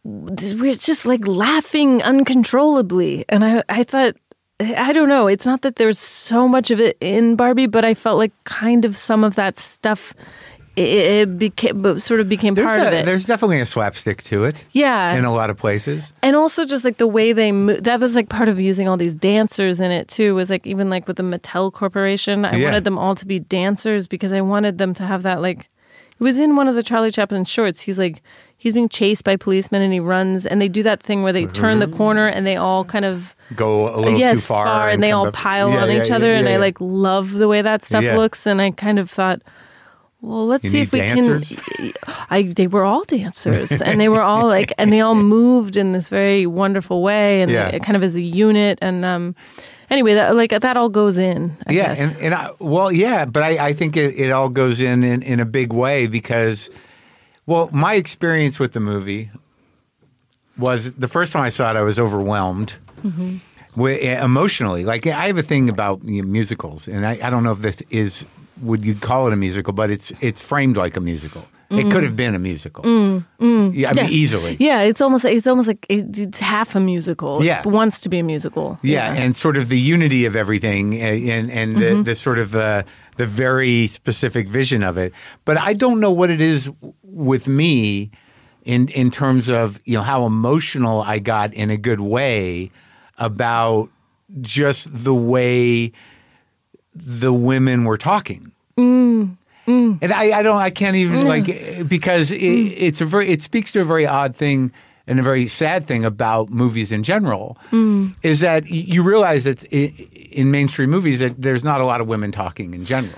we're just like laughing uncontrollably, and I I thought. I don't know. It's not that there's so much of it in Barbie, but I felt like kind of some of that stuff it, it became but sort of became There's, part a- of it. there's definitely a slapstick to it yeah, in a lot of places. and also just like the way they mo- that was like part of using all these dancers in it too was like even like with the Mattel Corporation I Yeah. wanted them all to be dancers because I wanted them to have that like it was in one of the Charlie Chaplin shorts he's like he's being chased by policemen and he runs and they do that thing where they turn the corner and they all kind of Go a little yes too far, and, they all up- pile Yeah, on yeah, each yeah, other and I like love the way that stuff looks and I kind of thought well, let's You see if we dancers? can. I they were all dancers, and they were all like, and they all moved in this very wonderful way, and they- kind of as a unit. And um, anyway, that like that all goes in. I yeah, guess. and, and I, well, yeah, but I, I think it, it all goes in, in in a big way because, well, my experience with the movie was the first time I saw it, I was overwhelmed. Mm-hmm. Wi- emotionally, like I have a thing about you know, musicals, and I, I don't know if this is would you call it a musical, but it's it's framed like a musical. It could have been a musical. Yeah, I mean, easily. Yeah, it's almost it's almost like it, it's half a musical. Yeah. It wants to be a musical. Yeah, and sort of the unity of everything, uh, and and Mm-hmm. the, the sort of uh, the very specific vision of it. But I don't know what it is with me in in terms of you know how emotional I got in a good way about just the way the women were talking. Mm, mm. And I, I don't, I can't even mm. like because it, it's a very, it speaks to a very odd thing and a very sad thing about movies in general is that you realize that i- in mainstream movies that there's not a lot of women talking in general.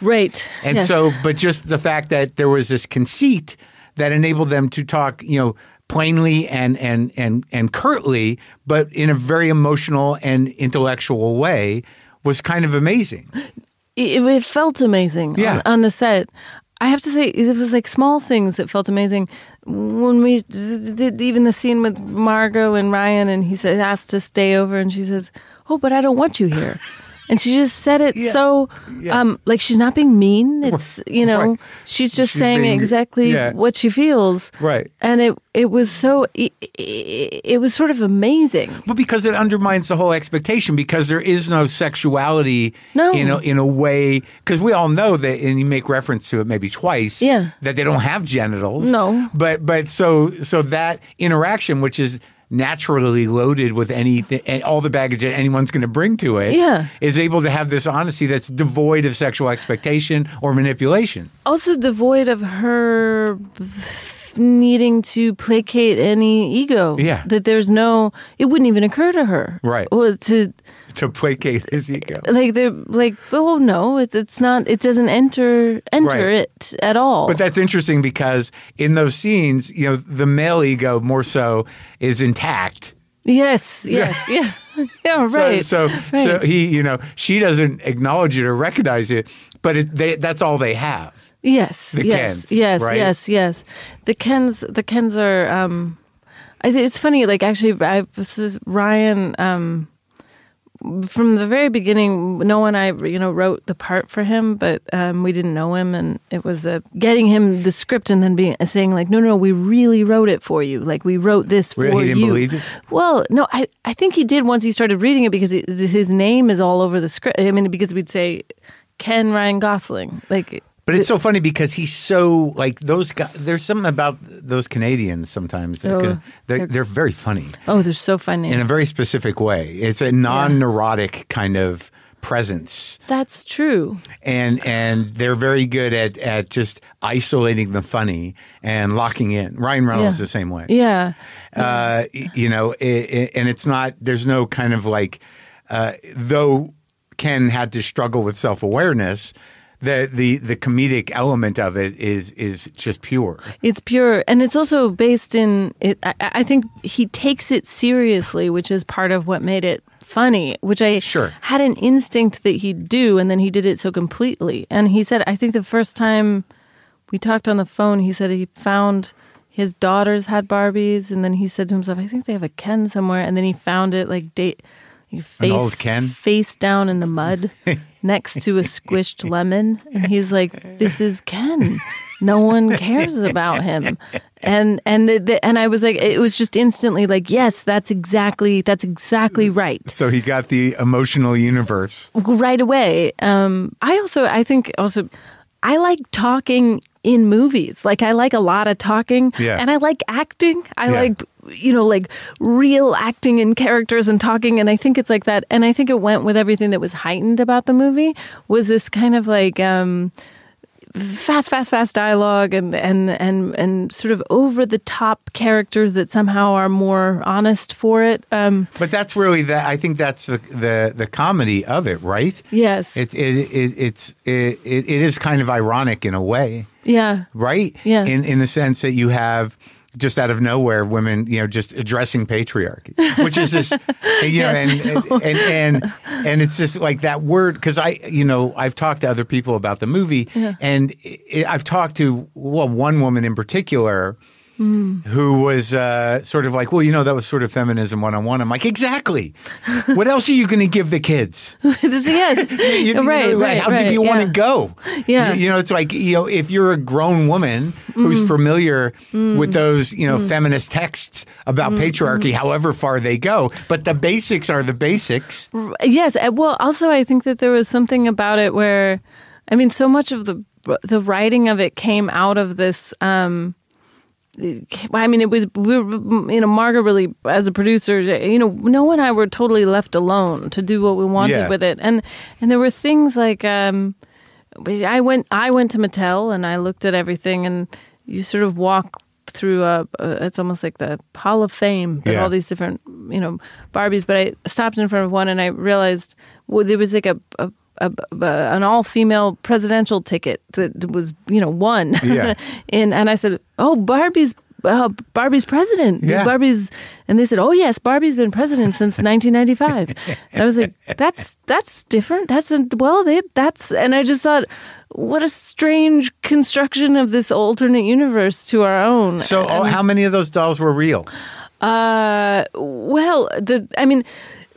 Right. And Yes. so, but just the fact that there was this conceit that enabled them to talk, you know, plainly and and and and curtly, but in a very emotional and intellectual way, was kind of amazing. it, it felt amazing Yeah. on, on the set. I have to say, it was like small things that felt amazing. When we did even the scene with Margot and Ryan, and he said, asked to stay over, and she says, Oh, but I don't want you here. And she just said it Yeah. so, Yeah. um, like she's not being mean. It's, you know, Right. she's just She's saying being- exactly yeah. what she feels. Right. And it, it was so, it, it, it was sort of amazing. Well, because it undermines the whole expectation. Because there is no sexuality No. in a, in a way. Because we all know that, and you make reference to it maybe twice. Yeah. that they don't have genitals. No. but but so so that interaction, which is naturally loaded with anything, and all the baggage that anyone's going to bring to it, Yeah. is able to have this honesty that's devoid of sexual expectation or manipulation. also devoid of her needing to placate any ego. Yeah. That there's no, it wouldn't even occur to her. Right. Well, to, To placate his ego. like, they're like, oh no, it, it's not, it doesn't enter, enter Right. it at all. But that's interesting because in those scenes, you know, the male ego more so is intact. yes, yes, yes. Yeah, right. So, so, right. so he, you know, she doesn't acknowledge it or recognize it, but it, they, that's all they have. Yes, The yes, Kens, yes, right? yes, yes. The Kens, the Kens are. Um, I think it's funny. Like actually, I this is Ryan. Um, from the very beginning, no one I you know wrote the part for him, but um, we didn't know him, and it was uh, getting him the script and then being saying like, no, no, we really wrote it for you. Like we wrote this Really? for He didn't you. believe it? Well, no, I I think he did once he started reading it because his name is all over the script. I mean, because we'd say Ken Ryan Gosling, like. But it's so funny because he's so like those guys. There's something about those Canadians sometimes. that Oh, they're, they're- very funny Oh, they're so funny. in a very specific way. It's a non-neurotic kind of presence. That's true. and and they're very good at at just isolating the funny and locking in. Ryan Reynolds Yeah. the same way. Yeah. Uh, y- you know, i i and it's not. There's no kind of like, uh, though Ken had to struggle with self awareness. The, the the comedic element of it is is just pure. It's pure. And it's also based in, it, I, I think he takes it seriously, which is part of what made it funny, which I Sure. had an instinct that he'd do. And then he did it so completely. And he said, I think the first time we talked on the phone, he said he found his daughters had Barbies. And then he said to himself, I think they have a Ken somewhere. And then he found it like date. Face, old Ken? face down in the mud next to a squished lemon. And he's like this is ken. No one cares about him. And and the, the, and i was like it was just instantly like yes that's exactly that's exactly right. So he got the emotional universe. right away. Um i also i think also i like talking in movies. Like i like a lot of talking. Yeah. and i like acting. I Yeah. like you know like real acting and characters and talking and i think it's like that and i think it went with everything that was heightened about the movie was this kind of like um fast fast fast dialogue and and and and sort of over the top characters that somehow are more honest for it um But that's really that. I think that's the the, the comedy of it, right? yes It, it, it it's it, it, it is kind of ironic in a way. yeah right? Yeah. In in the sense that you have just out of nowhere women, you know, just addressing patriarchy, which is just you know, Yes, I and, and and and it's just like that word because I, you know, I've talked to other people about the movie, and it, I've talked to well one woman in particular who was uh, sort of like, well, you know, that was sort of feminism one on one. I'm like, exactly. what else are you going to give the kids? This- yes, You- you right, know, right, How right, deep you want to go? Yeah. You, you know, it's like you know, if you're a grown woman who's Mm-hmm. familiar Mm. with those, you know, feminist texts about Mm-hmm. patriarchy, however far they go, but the basics are the basics. Yes. uh, Well, also, I think that there was something about it where, I mean, so much of the the writing of it came out of this. Um, I mean, it was we were, you know, Margaret really as a producer, you know, Noah and I were totally left alone to do what we wanted Yeah. with it, and and there were things like um, I went I went to Mattel and I looked at everything, and you sort of walk through a, a it's almost like the Hall of Fame, but Yeah. all these different you know Barbies. But I stopped in front of one and I realized well, there was like a. a a, a- an all-female presidential ticket that was, you know, won. Yeah. and and I said, "Oh, Barbie's uh, Barbie's president. Yeah. Barbie's," and they said, "Oh yes, Barbie's been president since 1995." and I was like, "That's that's different. That's a, well, they, that's." And I just thought, what a strange construction of this alternate universe to our own. So, oh, how many of those dolls were real? Uh, well, the I mean,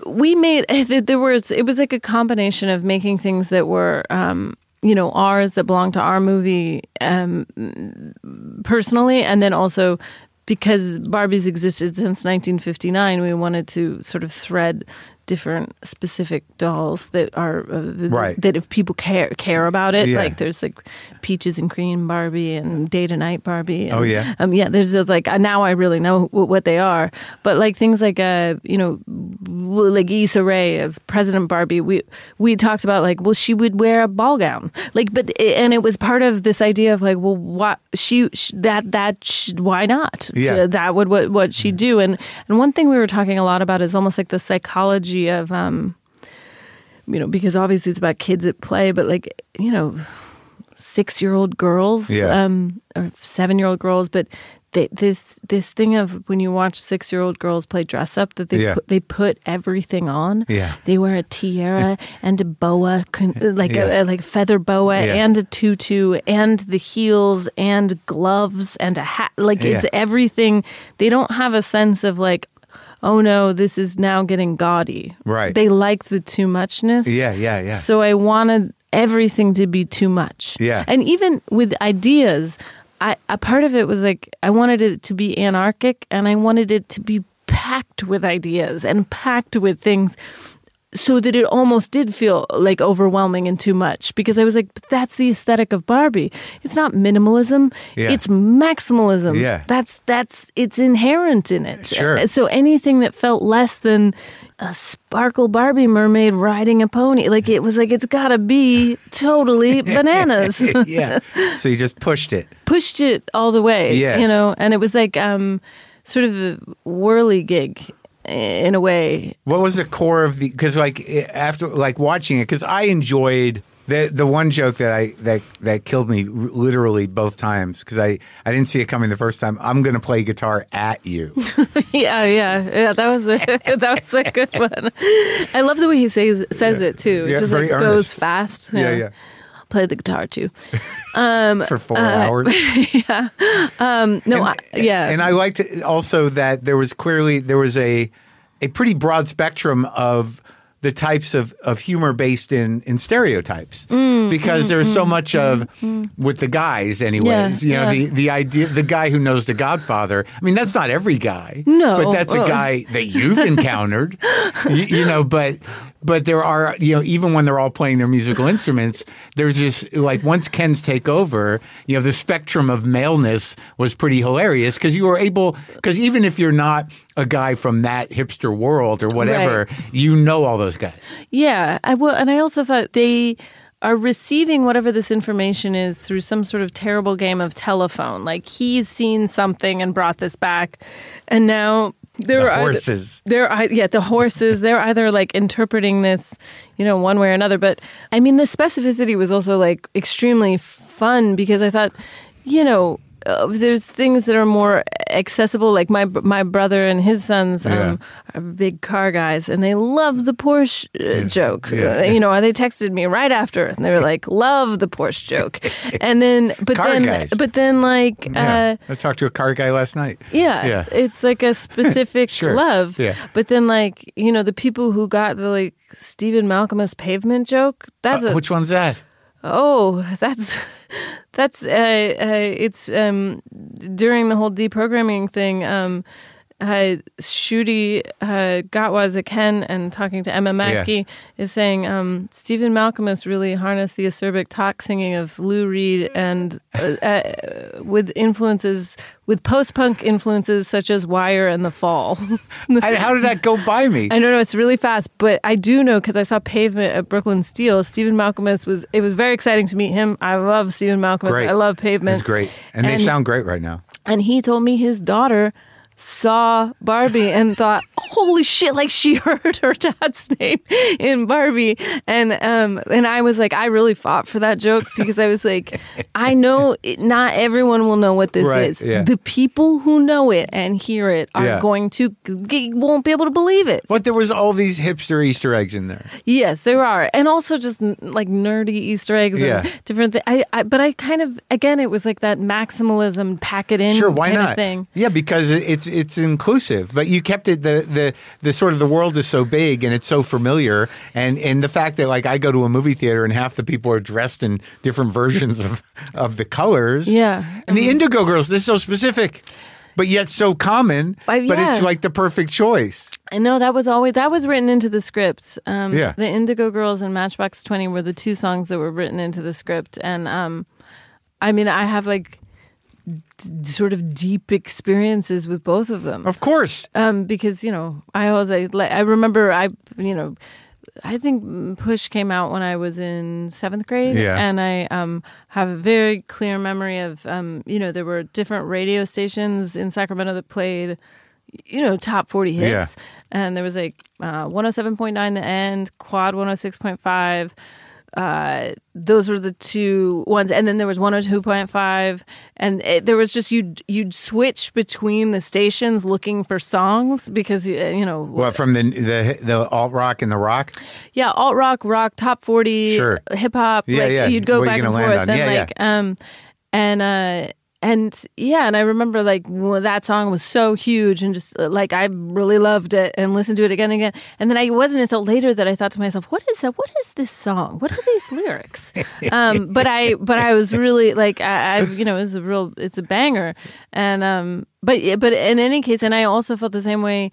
we made there was it was like a combination of making things that were um you know ours that belonged to our movie um personally, and then also because Barbie's existed since 1959, we wanted to sort of thread different specific dolls that are uh, Right. that if people care care about it Yeah. like there's like peaches and cream barbie and day to night barbie and, Oh, yeah? um, yeah, there's just like now I really know w- what they are, but like things like uh, you know, like Issa Rae as President Barbie, we we talked about like, well, she would wear a ball gown, like, but and it was part of this idea of like, well, what she, sh that that sh- why not? Yeah. that would what what she do, and and one thing we were talking a lot about is almost like the psychology of um, you know, because obviously it's about kids at play, but like you know, six year old girls, Yeah. um, or seven year old girls, but they, this this thing of when you watch six year old girls play dress up, that they Yeah. put, they put everything on. Yeah. they wear a tiara and a boa, like Yeah. a, a like feather boa, Yeah. and a tutu, and the heels, and gloves, and a hat. Like it's everything. They don't have a sense of like. Oh no, this is now getting gaudy. Right. They like the too muchness. Yeah, yeah, yeah. So I wanted everything to be too much. Yeah. And even with ideas, I a part of it was like I wanted it to be anarchic and I wanted it to be packed with ideas and packed with things so that it almost did feel like overwhelming and too much because I was like, but that's the aesthetic of Barbie. It's not minimalism. Yeah. It's maximalism. Yeah. That's that's it's inherent in it. Sure. So anything that felt less than a sparkle Barbie mermaid riding a pony, like it was like it's gotta be totally bananas. yeah. So you just pushed it. Pushed it all the way. Yeah. You know, and it was like um sort of a whirly gig in a way. What was the core of the? Because like eh, after like watching it, because I enjoyed the the one joke that I that that killed me r- literally both times because I I didn't see it coming the first time. I'm gonna play guitar at you. Yeah, yeah, yeah. That was a that was a good one. I love the way he says says it too. It Yeah, just like earnest. goes fast. Yeah, yeah. I'll play the guitar too. Um, for four uh, hours. Yeah. Um, no, I, yeah. And I liked it also that there was clearly there was a a pretty broad spectrum of the types of, of humor based in in stereotypes Mm, mm because there's so mm, much mm, of with the guys anyways Yeah, you know yeah. the the idea the guy who knows the godfather i mean that's not every guy No, but that's a uh. guy that you've encountered you, you know but but there are you know even when they're all playing their musical instruments there's this like once ken's take over you know the spectrum of maleness was pretty hilarious because you were able because even if you're not a guy from that hipster world or whatever you know all those guys Yeah, I will, and I also thought they are receiving whatever this information is through some sort of terrible game of telephone. Like he's seen something and brought this back, and now there The are either- horses. they're yeah, the horses. They're either like interpreting this, you know, one way or another. But I mean, the specificity was also like extremely fun because I thought, you know. Uh, there's things that are more accessible. Like my my brother and his sons um, are big car guys, and they love the Porsche uh, joke. Yeah. Uh, you know, they texted me right after, and they were like, "Love the Porsche joke." and then, but Car then, guys. but then, like, Yeah. uh, I talked to a car guy last night. yeah, Yeah. it's like a specific Sure. love. Yeah. But then, like, you know, the people who got the like Stephen Malkmus pavement joke. That's Uh, a which one's that? Oh, that's that's uh, uh, it's um during the whole deprogramming thing. Um, uh, Ncuti uh, Gatwa's Ken and talking to Emma Mackey is saying um, Stephen Malkmus really harnessed the acerbic talk singing of Lou Reed and uh, uh, with influences with post punk influences such as Wire and The Fall. I, how did that go by me? I don't know. It's really fast, but I do know because I saw Pavement at Brooklyn Steel. Stephen Malkmus was. It was very exciting to meet him. I love Stephen Malkmus. Great. I love Pavement. It's great, and, they sound great right now. And he told me his daughter saw Barbie and thought, "Holy shit!" Like she heard her dad's name in Barbie, and um, and I was like, I really fought for that joke because I was like, I know it, not everyone will know what this Right, is. yeah. The people who know it and hear it are Yeah. going to g- won't be able to believe it. But there was all these hipster Easter eggs in there. Yes, there are, and also just n- like nerdy Easter eggs Yeah. and different things. I, I, but I kind of again, it was like that maximalism, pack it in, Sure, why not? Thing. Yeah, because it- it's it's inclusive, but you kept it the the the sort of the world is so big and it's so familiar, and and the fact that like I go to a movie theater and half the people are dressed in different versions of of the colors. Yeah. and the Indigo Girls, this is so specific, but yet so common. I- But it's like the perfect choice. I know that was always that was written into the script. Um, Yeah. the Indigo Girls and Matchbox Twenty were the two songs that were written into the script, and um, I mean, I have like d- sort of deep experiences with both of them. Of course. um, because you know I always I, I remember I you know I think Push came out when I was in seventh grade, Yeah. and I um, have a very clear memory of um, you know there were different radio stations in Sacramento that played you know top 40 hits and there was like uh, 107.9 the end KWOD 106.5 uh, those were the two ones, and then there was one hundred two point five, and it, there was just you'd you'd switch between the stations looking for songs because you you know Well, from the the the alt rock and the rock. yeah alt rock rock top forty Sure. hip hop Yeah, like yeah. you'd go What are back and forth on? and Yeah, like um and uh and yeah and I remember like well, that song was so huge and just uh, like I really loved it and listened to it again and again and then I wasn't until later that I thought to myself what is that what is this song what are these lyrics um but I but I was really like I, I you know it's a real it's a banger and um but but in any case and I also felt the same way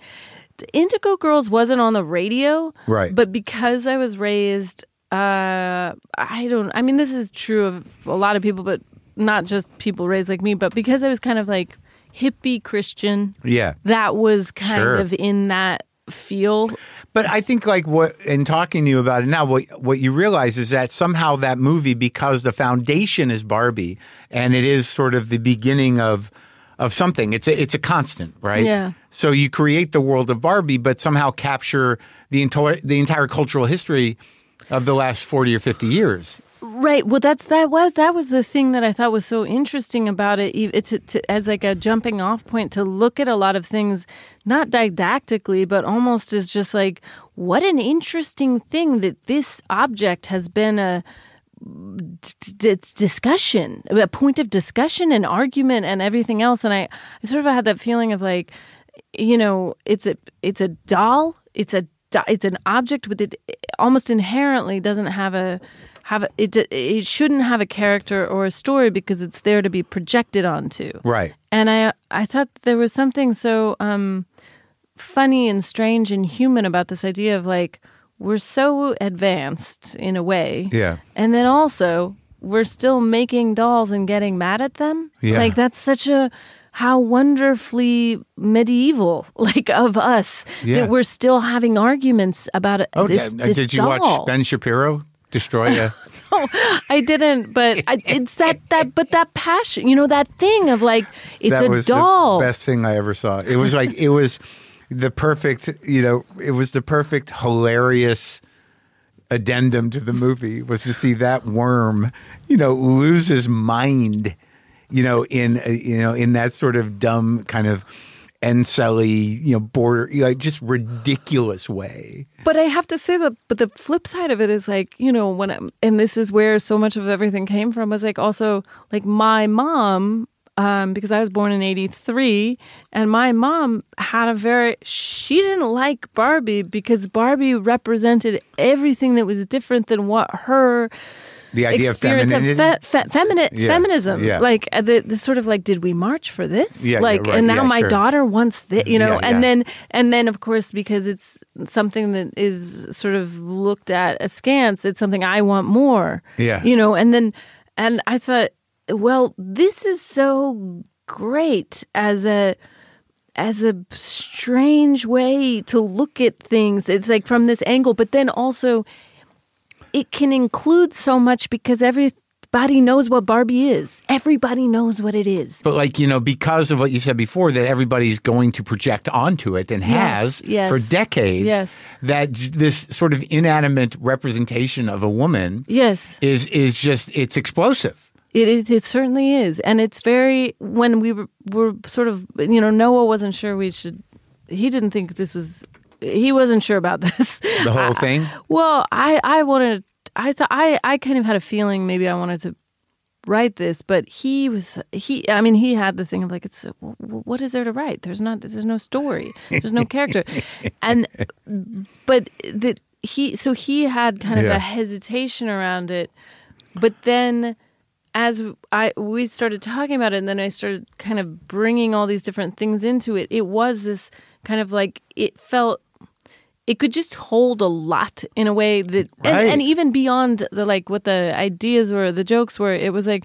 Indigo Girls wasn't on the radio, Right. But because I was raised, uh, I don't. I mean, this is true of a lot of people, but not just people raised like me. But because I was kind of like hippie Christian, Yeah. that was kind Sure. of in that feel. But I think like what in talking to you about it now, what what you realize is that somehow that movie, because the foundation is Barbie, and it is sort of the beginning of of something. It's a it's a constant, right? Yeah. So you create the world of Barbie, but somehow capture the entire the entire cultural history of the last forty or fifty years. Right. Well, that's that was that was the thing that I thought was so interesting about it. It's as like a jumping off point to look at a lot of things, not didactically, but almost as just like what an interesting thing that this object has been a discussion, a point of discussion and argument and everything else. And I, I sort of had that feeling of like, you know, it's a it's a doll. It's a it's an object with it almost inherently doesn't have a have it it shouldn't have a character or a story because it's there to be projected onto. Right. And I I thought there was something so um funny and strange and human about this idea of like we're so advanced in a way. Yeah. And then also we're still making dolls and getting mad at them. Yeah. Like that's such a how wonderfully medieval like of us Yeah. that we're still having arguments about it. Oh, this did you doll. watch Ben Shapiro destroy you. no, I didn't, but I, it's that that but that passion, you know, that thing of like it's that a was doll. the best thing I ever saw. It was like it was the perfect, you know, it was the perfect hilarious addendum to the movie was to see that worm, you know, lose his mind you know, in you know, in that sort of dumb kind of Encelly, you know, border, like just ridiculous way. But I have to say that, but the flip side of it is like, you know, when I'm, and this is where so much of everything came from was like also like my mom, um, because I was born in 83 and my mom had a very, she didn't like Barbie because Barbie represented everything that was different than what her The idea of femininity. of fe- fe- femini- Yeah, feminism. yeah. Like uh, the, the sort of like, did we march for this? Yeah, yeah, like, right, and now my sure. daughter wants this, you know, Yeah, and then and then of course because it's something that is sort of looked at askance, it's something I want more. Yeah. you know, and then and I thought, well, this is so great as a as a strange way to look at things. It's like from this angle, but then also it can include so much because everybody knows what Barbie is. Everybody knows what it is. But like you know, because of what you said before, that everybody's going to project onto it and Yes, has yes, for decades. yes. That this sort of inanimate representation of a woman Yes, is is just it's explosive. it is. It certainly is, and it's very. When we were, were sort of, you know, Noah wasn't sure we should. He didn't think this was. He wasn't sure about this. The whole thing. Well, I I wanted. I thought I I kind of had a feeling maybe I wanted to write this, but he was he. I mean, he had the thing of like, it's what is there to write? There's not. There's no story. There's no character, and but that he. So he had kind of Yeah. a hesitation around it, but then. As I we started talking about it, and then I started kind of bringing all these different things into it. It was this kind of like it felt it could just hold a lot in a way that and, and even beyond the like what the ideas were the jokes were it was like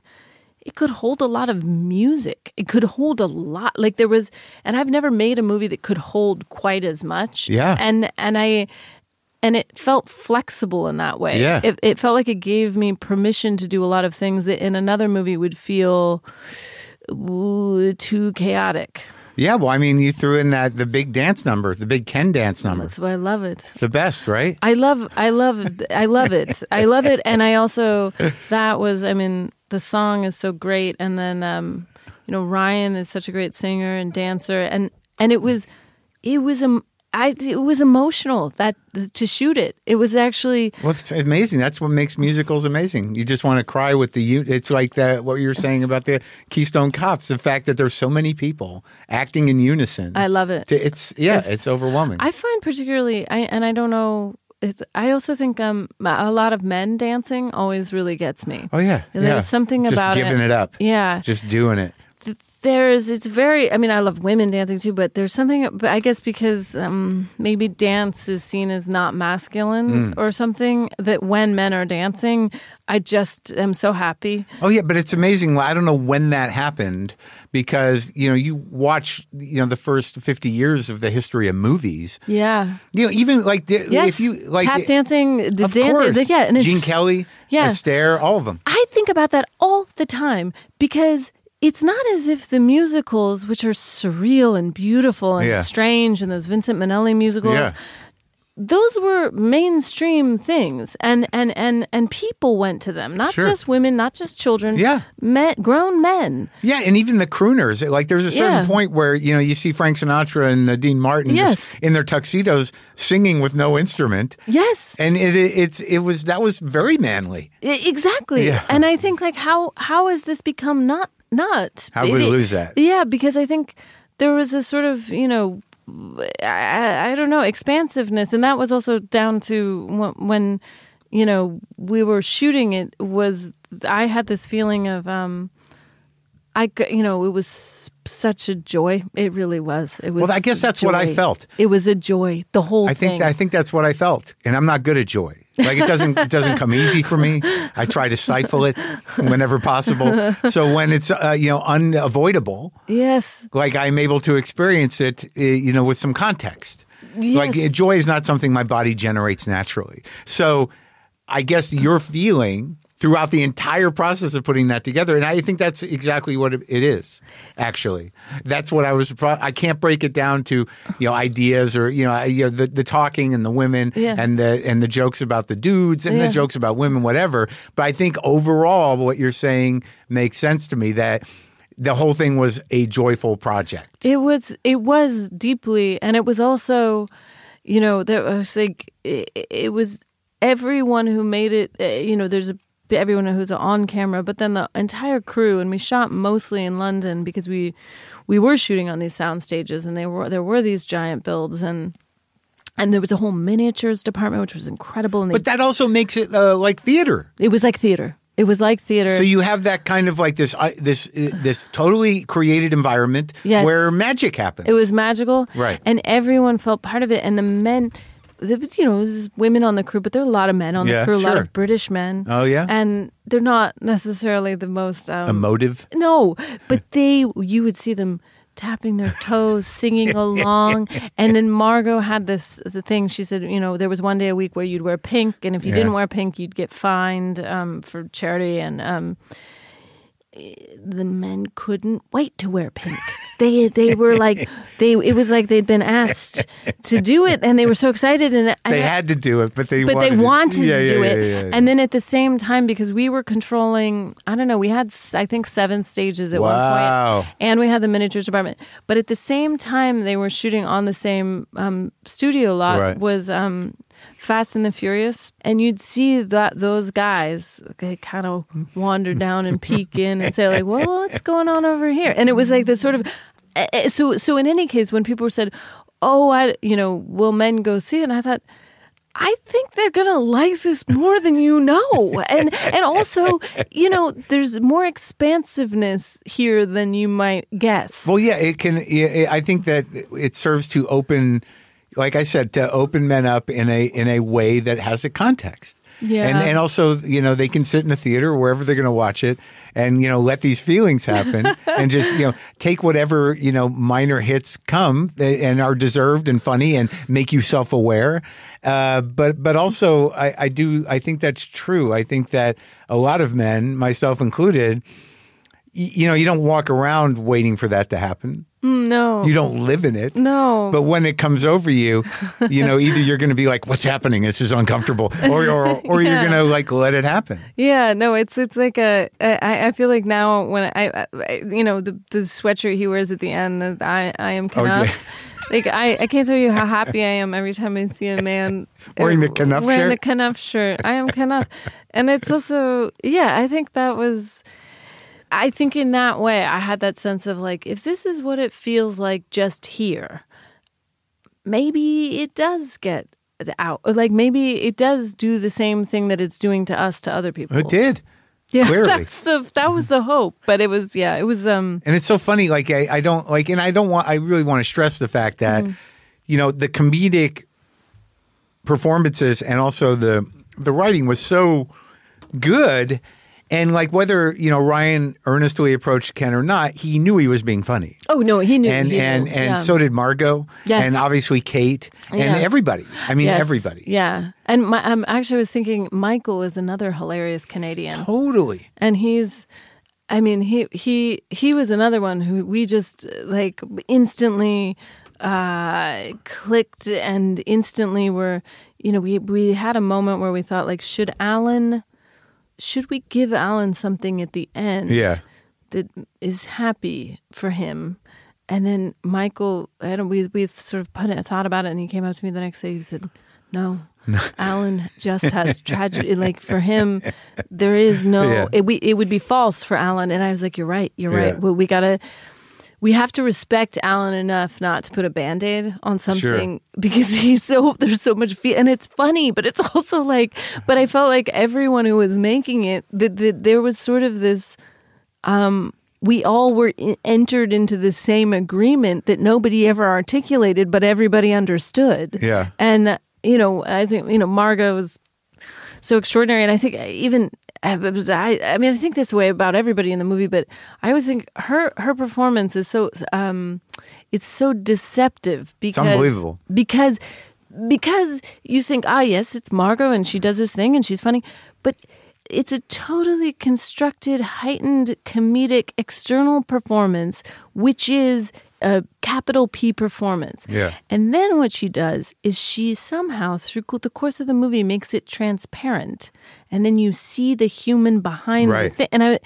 it could hold a lot of music. It could hold a lot like there was and i've never made a movie that could hold quite as much. Yeah. and and i and it felt flexible in that way. Yeah. it, it felt like it gave me permission to do a lot of things that in another movie would feel ooh, too chaotic Yeah, well, I mean, you threw in that the big dance number, the big Ken dance number. that's why i love it It's the best, right? I love, I love, I love it. I love it, and I also that was, I mean, the song is so great, and then, um, you know, Ryan is such a great singer and dancer, and and it was, it was um, I it was emotional that to shoot it. It was actually Well, it's amazing. That's what makes musicals amazing. You just want to cry with the. It's like that. What you were saying about the Keystone Cops. The fact that there's so many people acting in unison. I love it. It's yeah, It's- it's overwhelming. I find particularly, I and I don't know. It's, I also think um, a lot of men dancing always really gets me. oh yeah, There's yeah. something just about giving it, up. Yeah, just doing it. Th- there's it's very i mean i love women dancing too but there's something but i guess because um maybe dance is seen as not masculine or something that when men are dancing i just am so happy Oh yeah, but it's amazing. I don't know when that happened because you know you watch you know the first fifty years of the history of movies. yeah You know, even like the, yes if you like tap dancing of dancing course, yeah and it's, Gene Kelly, Yeah. Astaire, all of them. I think about that all the time because it's not as if the musicals, which are surreal and beautiful and Yeah. strange, and those Vincent Minnelli musicals, Yeah. those were mainstream things, and and and and people went to them, not Sure. just women, not just children, Yeah. men, grown men. Yeah, and even the crooners. Like, there's a certain Yeah. point where you know you see Frank Sinatra and uh, Dean Martin Yes. in their tuxedos singing with no instrument, Yes, and it, it it's it was that was very manly. Exactly. Yeah. And I think like how how has this become not not? How would we lose that? Yeah, because I think there was a sort of you know. I, I don't know expansiveness, and that was also down to when, when you know we were shooting it. Was I had this feeling of um, I you know it was such a joy. It really was. It was. Well, I guess that's what I felt. It was a joy. The whole I think thing. I think that's what I felt, and I'm not good at joy. Like it doesn't it doesn't come easy for me. I try to stifle it whenever possible. So when it's uh, you know unavoidable, yes. like I'm able to experience it, uh, you know, with some context. Like Yes. uh, joy is not something my body generates naturally. So I guess you're feeling throughout the entire process of putting that together, and I think that's exactly what it is. Actually, that's what I was. I can't break it down to you know ideas or you know, you know the the talking and the women Yeah. and the and the jokes about the dudes and Yeah. the jokes about women, whatever. But I think overall, what you're saying makes sense to me that the whole thing was a joyful project. It was it was deeply, and it was also, you know, there was like it, it was everyone who made it. uh, You know, there's a, everyone who's on camera, but then the entire crew, and we shot mostly in London because we we were shooting on these sound stages, and they were there were these giant builds, and and there was a whole miniatures department, which was incredible, and they, But that also makes it uh, like theater. it was like theater. It was like theater. So you have that kind of like this uh, this uh, this totally created environment Yes. where magic happens. It was magical, Right. And everyone felt part of it. And the men, there was you know, it was women on the crew, but there were a lot of men on Yeah, the crew, a lot of British men. Oh, yeah? and they're not necessarily the most um, emotive. no, but they you would see them tapping their toes, singing along, and then Margot had this the thing. She said, you know, there was one day a week where you'd wear pink, and if you Yeah. didn't wear pink, you'd get fined um, for charity, and um, the men couldn't wait to wear pink. They they were like they it was like they'd been asked to do it, and they were so excited, and, and They I- had to do it, but they but wanted they wanted Yeah, to yeah, do yeah, it. yeah. And then at the same time, because we were controlling, I don't know, we had, I think, seven stages at Wow. one. And we had the miniatures department. But at the same time, they were shooting on the same um, studio lot Right. was um, Fast and the Furious. And you'd see that those guys, they kind of wander down and peek in and say, like, well, what's going on over here? And it was like this sort of, eh, eh, so, so in any case, when people said, oh, I, you know, will men go see it? And I thought, I think they're gonna like this more than you know, and and also, you know, there's more expansiveness here than you might guess. Well, yeah, it can. I think that it serves to open, like I said, to open men up in a in a way that has a context. Yeah. and and also, you know, they can sit in a theater wherever they're going to watch it, and you know, let these feelings happen, and just you know, take whatever you know minor hits come and are deserved and funny and make you self aware. Uh, but but also, I, I do I think that's true. I think that a lot of men, myself included, you know, you don't walk around waiting for that to happen. Mm, no, You don't live in it. no, But when it comes over you, you know, either you're going to be like, "What's happening? This is uncomfortable," or or, or you're going to like let it happen. yeah, no, it's it's like a. I, I feel like now when I, I, you know, the the sweatshirt he wears at the end, that I I am Oh, yeah. Like I, I can't tell you how happy I am every time I see a man Wearing the Kenough wearing shirt? the Kenough shirt. I am Kenough, and it's also yeah. I think that was. I think in that way, I had that sense of like, if this is what it feels like just here, maybe it does get out. Like maybe it does do the same thing that it's doing to us to other people. It did, Yeah, clearly. that's the that was the hope. But it was yeah, it was um and it's so funny. Like I, I don't like, and I don't want. I really want to stress the fact that you know the comedic performances and also the the writing was so good. And like whether you know Ryan earnestly approached Ken or not, he knew he was being funny. oh no, he knew and he and knew, and yeah. so did Margot, Yes. and obviously Kate, and Yeah. everybody. I mean, Yes, everybody. Yeah, and my, um, actually, was thinking Michael is another hilarious Canadian. Totally. and he's i mean he he he was another one who we just like instantly uh clicked and instantly were you know we we had a moment where we thought like should alan should we give alan something at the end Yeah. that is happy for him and then michael I don't, we we sort of put it, thought about it and he came up to me the next day he said no Alan just has tragedy. Like for him, there is no. Yeah. It, we, it would be false for Alan. And I was like, "You're right. You're Yeah. right. Well, we gotta. We have to respect Alan enough not to put a band aid on something because he's so there's so much and it's funny, but it's also like. But I felt like everyone who was making it, that that there was sort of this. Um, we all were in, entered into the same agreement that nobody ever articulated, but everybody understood. Yeah. And you know, I think you know Margot was so extraordinary, and I think even I, I mean I think this way about everybody in the movie, but I always think her her performance is so um, it's so deceptive because unbelievable. because because you think ah yes it's Margot and she does this thing and she's funny, but it's a totally constructed, heightened, comedic external performance, which is a capital P performance. Yeah. And then what she does is she somehow, through the course of the movie, makes it transparent, and then you see the human behind Right. the thing. And I,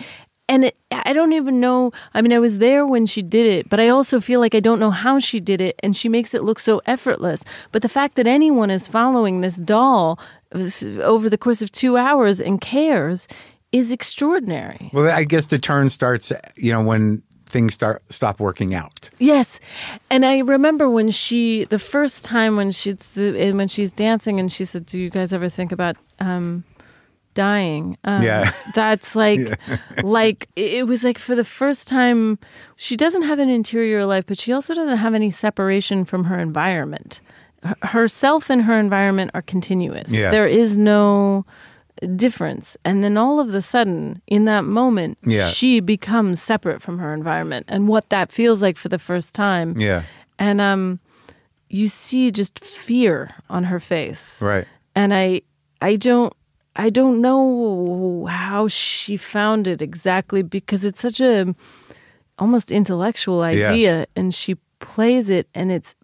and it, I don't even know. I mean, I was there when she did it, but I also feel like I don't know how she did it, and she makes it look so effortless. But the fact that anyone is following this doll over the course of two hours and cares is extraordinary. Well, I guess the turn starts, you know, when things start stop working out. Yes, and I remember when she the first time when she's when she's dancing and she said, "Do you guys ever think about?" Um, dying. Um, Yeah. That's like, like it was like for the first time, she doesn't have an interior life, but she also doesn't have any separation from her environment. Herself and her environment are continuous. Yeah. There is no difference. And then all of a sudden, in that moment, Yeah. she becomes separate from her environment and what that feels like for the first time. Yeah. And um, you see just fear on her face Right. and I I don't I don't know how she found it exactly because it's such a almost intellectual idea and she plays it and it's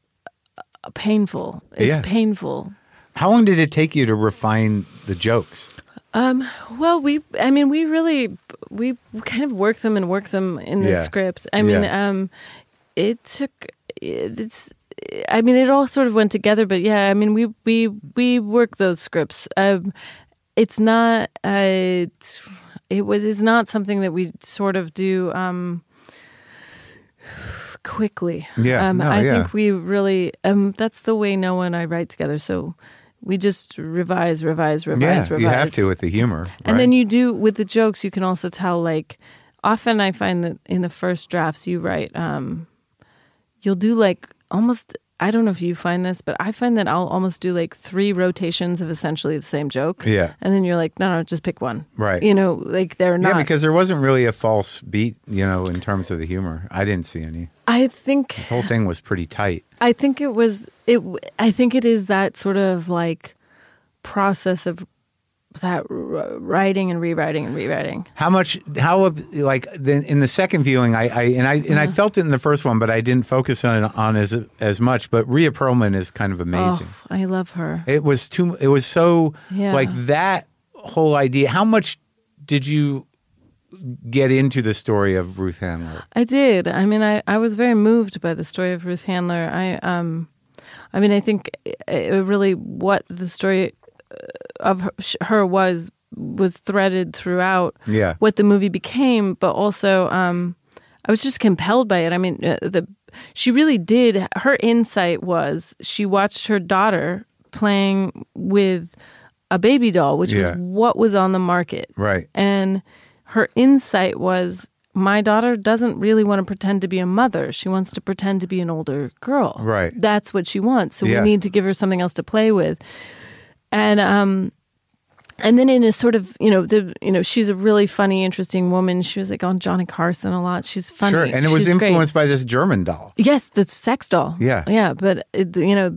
uh, painful. It's Yeah. painful. How long did it take you to refine the jokes? Well, we I mean we really we kind of work them and work them in the Yeah. script. I mean Yeah. um it took it's I mean it all sort of went together but yeah, I mean we we we work those scripts. Um it's not uh it was it's not something that we sort of do um quickly. Yeah, Um no, I yeah. think we really um that's the way Noah and I write together. So we just revise, revise, revise, yeah, revise. you have to with the humor. And then you do with the jokes, you can also tell like often I find that in the first drafts you write um you'll do like almost I don't know if you find this, but I find that I'll almost do like three rotations of essentially the same joke. Yeah. And then you're like, no, no, just pick one. Right. You know, like they're not. yeah, because there wasn't really a false beat, you know, in terms of the humor. I didn't see any. I think The whole thing was pretty tight. I think it was it. I think it is that sort of like process of that writing and rewriting and rewriting. How much? How like then in the second viewing, I, I and I and Uh-huh. I felt it in the first one, but I didn't focus on it on as as much. But Rhea Perlman is kind of amazing. Oh, I love her. It was too. It was so Yeah. like that whole idea. How much did you get into the story of Ruth Handler? I did. I mean, I, I was very moved by the story of Ruth Handler. I um, I mean, I think it, it really what the story uh, of her, was was threaded throughout. Yeah. What the movie became, but also um, I was just compelled by it. I mean, uh, the she really did. Her insight was she watched her daughter playing with a baby doll, which Yeah. was what was on the market. Right. And her insight was my daughter doesn't really want to pretend to be a mother. She wants to pretend to be an older girl. Right. That's what she wants. So Yeah. we need to give her something else to play with. And um and then in a sort of, you know, the you know, she's a really funny, interesting woman. She was like on Johnny Carson a lot. She's funny. Sure. And it was She's great. influenced by this German doll. Yes, the sex doll. Yeah. yeah, but it, you know,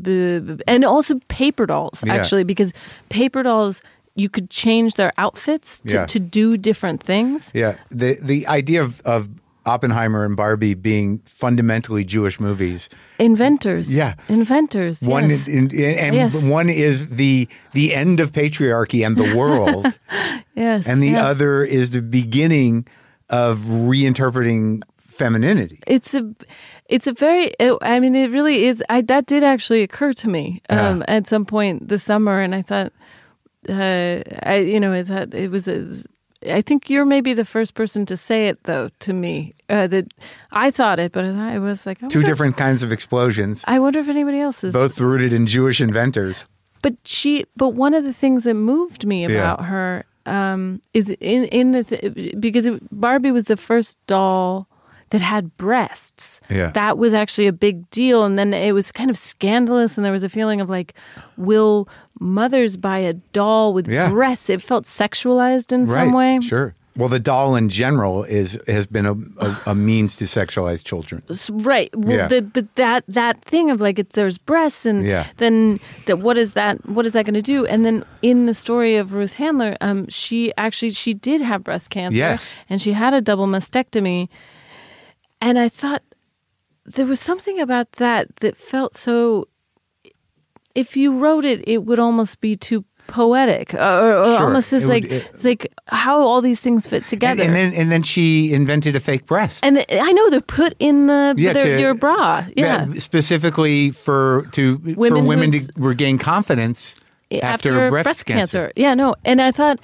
and also paper dolls Yeah. actually, because paper dolls you could change their outfits to, Yeah. to do different things. Yeah. The the idea of, of Oppenheimer and Barbie being fundamentally Jewish movies. Inventors, Yeah. inventors. One yes. in, in- and Yes. one is the the end of patriarchy and the world, yes, and the yeah. other is the beginning of reinterpreting femininity. It's a, it's a very. It, I mean, it really is. I that did actually occur to me um, at some point this summer, and I thought, uh, I you know, I thought it was. A, I think you're maybe the first person to say it though to me. Uh, that I thought it, but I thought it was like Two different kinds of explosions, I wonder if anybody else is. both rooted in Jewish inventors. But she. But one of the things that moved me Yeah. about her um, is in in the th- because it, Barbie was the first doll that had breasts. Yeah. that was actually a big deal, and then it was kind of scandalous, and there was a feeling of like, will mothers buy a doll with Yeah. breasts? It felt sexualized in right. some way. Sure. Well, the doll in general is has been a, a, a means to sexualize children. Right. Well, Yeah. the, but that that thing of like if there's breasts and Yeah. then that what is that what is that going to do? And then in the story of Ruth Handler, um, she actually she did have breast cancer. Yes. And she had a double mastectomy. And I thought there was something about that that felt so. If you wrote it, it would almost be too poetic, or, or Sure. almost this It would- like it- it's like how all these things fit together. and then and then she invented a fake breast. And th- I know they're put in the Yeah, their, to- your bra. Yeah. specifically for to Women for women to regain confidence after, breast, cancer. Yeah, no. And I thought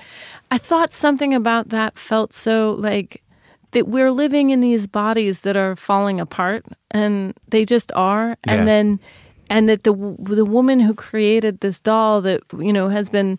I thought something about that felt so like that we're living in these bodies that are falling apart and they just are Yeah. and then and that the the woman who created this doll that you know has been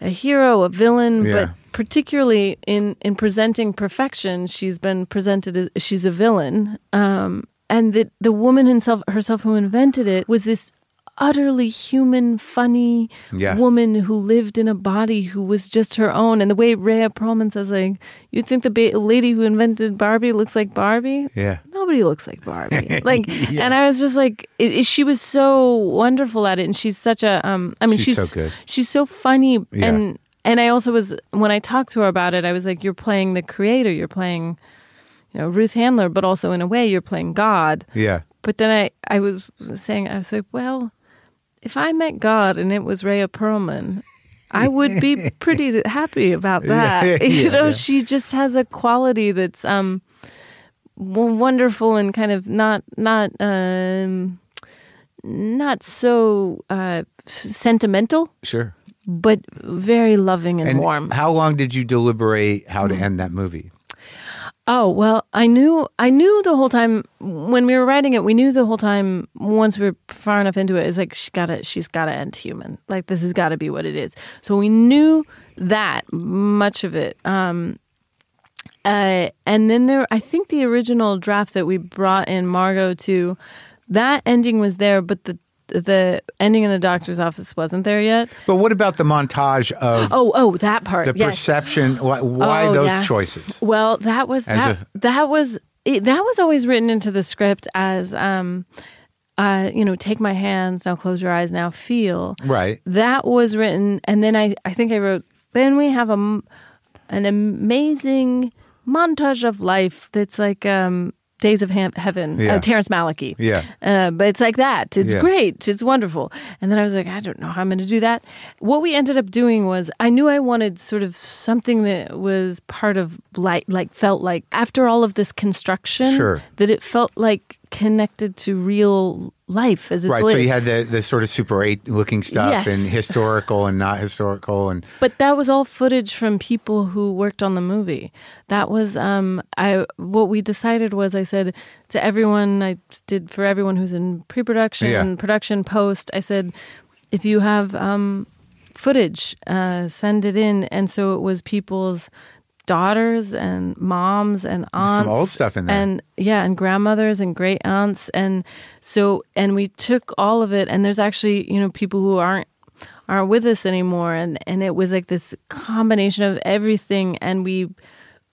a hero, a villain, Yeah. but particularly in in presenting perfection, she's been presented as she's a villain. Um, and that the woman himself herself who invented it was this utterly human, funny Yeah. woman who lived in a body who was just her own. And the way Rhea Perlman says, like, you'd think the ba- lady who invented Barbie looks like Barbie? Yeah. nobody looks like Barbie. Like, and I was just like, it, it- she was so wonderful at it, and she's such a. Um, I mean, She's she's so good. She's so funny, Yeah. and and I also was when I talked to her about it, I was like, you're playing the creator, you're playing, you know, Ruth Handler, but also in a way, you're playing God. Yeah. But then I, I was saying, I was like, well, if I met God and it was Rhea Perlman, I would be pretty happy about that. Yeah, you know, yeah. she just has a quality that's um wonderful and kind of not not um not so uh sentimental, Sure. but very loving and, And warm. how long did you deliberate how to end that movie? Oh well, I knew I knew the whole time when we were writing it. We knew the whole time once we were far enough into it. It's like she got to she's got to end human. Like this has got to be what it is. So we knew that much of it. Um, uh, and then there, I think the original draft that we brought in Margot to, that ending was there, but the the ending in the doctor's office wasn't there yet. But what about the montage of Oh, oh, that part. the yes. perception? Why, why Oh, those yeah. choices? Well, that was As that, that was it, that was always written into the script as um uh you know take my hands now close your eyes now feel Right. that was written and then I I think I wrote then we have a an amazing montage of life that's like um Days of Ham- Heaven, Yeah. uh, Terrence Malick. Yeah. Uh, but it's like that. It's Yeah. great. It's wonderful. And then I was like, I don't know how I'm going to do that. What we ended up doing was I knew I wanted sort of something that was part of like, like felt like after all of this construction, Sure. that it felt like connected to real life as it's Right. So you had the, the sort of Super 8 looking stuff Yes. and historical and not historical. And But that was all footage from people who worked on the movie. That was um I what we decided was I said to everyone I did for everyone who's in pre-production Yeah. production post I said if you have um footage uh send it in and so it was people's daughters and moms and aunts Some old stuff in there. and yeah and grandmothers and great aunts and so and we took all of it and there's actually you know people who aren't aren't with us anymore and and it was like this combination of everything and we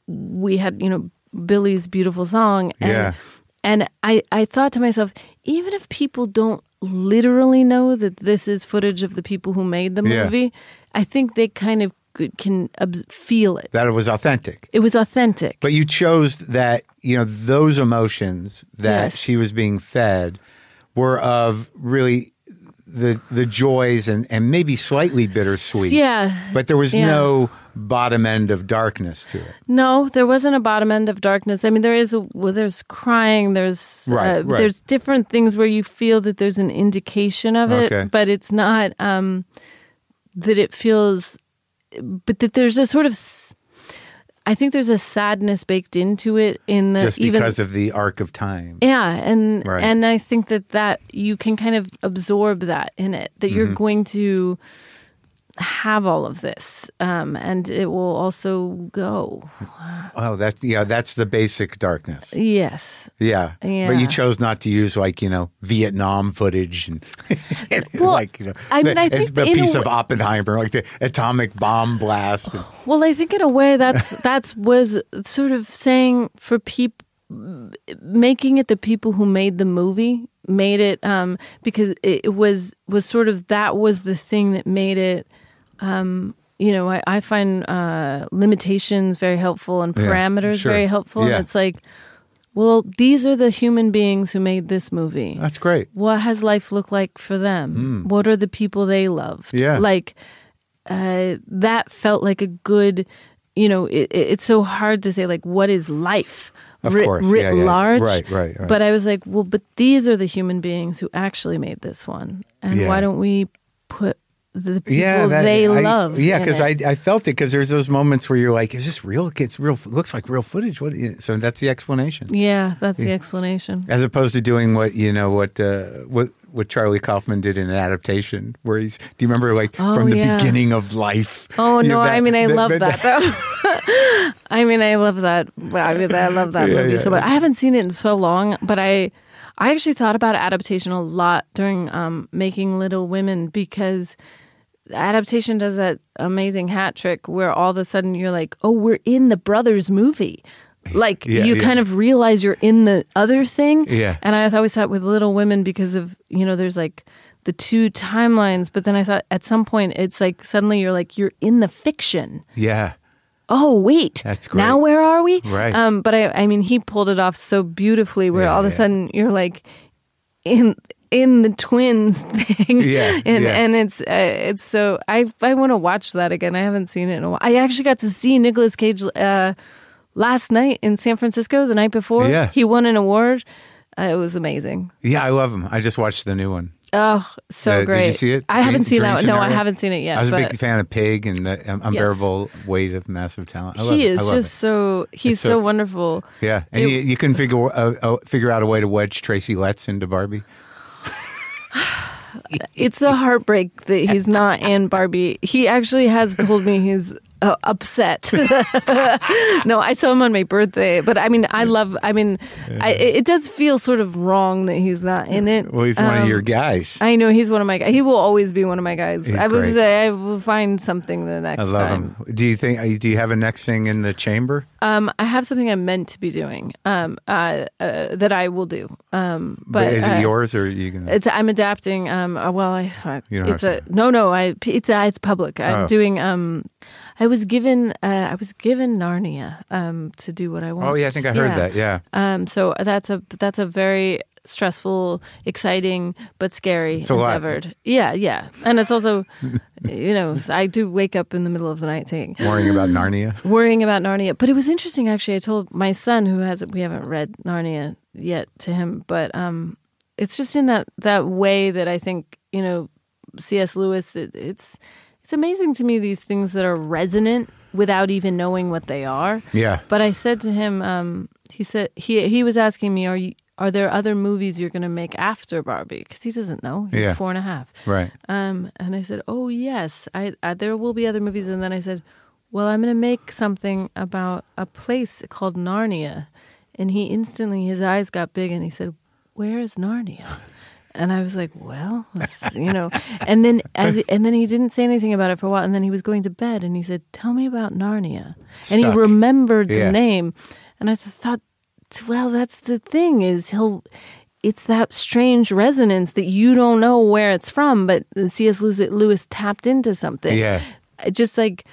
we had you know Billy's beautiful song and Yeah. and I I thought to myself even if people don't literally know that this is footage of the people who made the Yeah. movie I think they kind of can feel it that it was authentic. it was authentic But you chose that, you know, those emotions that Yes. she was being fed were of really the the joys and, and maybe slightly bittersweet. yeah But there was Yeah. no bottom end of darkness to it. No, there wasn't a bottom end of darkness. I mean, there is a well, there's crying, there's Right, uh, right. there's different things where you feel that there's an indication of it, Okay. but it's not um, that it feels, but that there's a sort of, I think there's a sadness baked into it in the Just even because of the arc of time. yeah, and Right. and I think that that you can kind of absorb that in it that Mm-hmm. you're going to have all of this, um, and it will also go. Oh, that's yeah, that's the basic darkness. Yes. Yeah. Yeah. But you chose not to use like, you know, Vietnam footage and Well, like, you know, I mean, I think a piece of Oppenheimer, like the atomic bomb blast. and- Well, I think in a way that's that's was sort of saying for people making it the people who made the movie made it um because it was was sort of that was the thing that made it um you know I, I find uh limitations very helpful and Yeah, parameters sure. very helpful Yeah. and it's like well, these are the human beings who made this movie. That's great. what has life looked like for them? What are the people they loved? Yeah. Like uh, that felt like a good, you know, it, it- it's so hard to say like what is life Of writ, course. writ Yeah, yeah. large. Right, right, right. But I was like, well, but these are the human beings who actually made this one, and Yeah. why don't we put the people Yeah, that, they I, love? Yeah, because I. I felt it because there's those moments where you're like, is this real? It's real. Looks like real footage. What? So that's the explanation. yeah, that's the explanation. as opposed to doing what you know what uh, what what Charlie Kaufman did in an adaptation, where he's. Do you remember like Oh, from the yeah. beginning of life? Oh no! know, I mean, I love that though. I mean, I love that. I mean, I love that Yeah, movie yeah. so much. I haven't seen it in so long, but I, I actually thought about adaptation a lot during um, making Little Women because adaptation does that amazing hat trick where all of a sudden you're like, oh, we're in the brothers movie. Like Yeah, you yeah. kind of realize you're in the other thing. Yeah. And I always thought with Little Women because of, you know, there's like the two timelines, but then I thought at some point it's like suddenly you're like, you're in the fiction. Yeah, Oh, wait. That's great. Now where are we? Right. Um, but I, I mean, he pulled it off so beautifully where Yeah, all of a sudden you're like in in the twins thing. Yeah, And yeah. and it's uh, it's so I I want to watch that again. I haven't seen it in a while. I actually got to see Nicolas Cage uh, last night in San Francisco. The night before, Yeah. he won an award. Uh, it was amazing. yeah, I love him. I just watched the new one. Oh, so Uh, did you great! see it? I haven't Dream- seen that. Dream one. No, I haven't seen it yet. I was a big fan of Pig and the unbearable weight of massive talent. I love he it. is just so he's so- so wonderful. yeah, and it- you, you couldn't figure uh, uh, figure out a way to wedge Tracy Letts into Barbie. It's a heartbreak that he's not in Barbie. He actually has told me he's uh, upset. no, I saw him on my birthday, but I mean, I love. I mean, I, it does feel sort of wrong that he's not in it. Well, he's one of Um, your guys. I know he's one of my guys. He will always be one of my guys. He's I was. great. I will find something the next I love time. him. Do you think? uh, Do you have a next thing in the chamber? Um, I have something I'm meant to be doing. Um, uh, uh, that I will do. Um, but is it uh, yours or are you gonna? It's I'm adapting. Um, uh, well, I, I You don't it's a no, no. I it's uh, it's public. I'm Oh. doing. Um, I was given. Uh, I was given Narnia. Um, to do what I want. oh yeah, I think I heard that. Yeah. Um, so that's a that's a very stressful, exciting, but scary It's endeavor. Yeah, yeah, and it's also, you know, I do wake up in the middle of the night thinking, Worrying about Narnia. worrying about Narnia. But it was interesting actually. I told my son who hasn't we haven't read Narnia yet to him, but um it's just in that that way that I think, you know, C.S. Lewis it, it's it's amazing to me these things that are resonant without even knowing what they are. Yeah. But I said to him um he said he he was asking me are you are there other movies you're going to make after Barbie? Because he doesn't know. He's Yeah. four and a half. Right. Um, and I said, "Oh yes, I, I there will be other movies." And then I said, "Well, I'm going to make something about a place called Narnia." And he instantly his eyes got big and he said, "Where is Narnia?" And I was like, "Well, you know." And then as and then he didn't say anything about it for a while. And then he was going to bed and he said, "Tell me about Narnia." And he Stuck. remembered Yeah. the name, and I th- thought, "Well, that's the thing is he'll." it's that strange resonance that you don't know where it's from, but C.S. Lewis, Lewis tapped into something. Yeah. Just like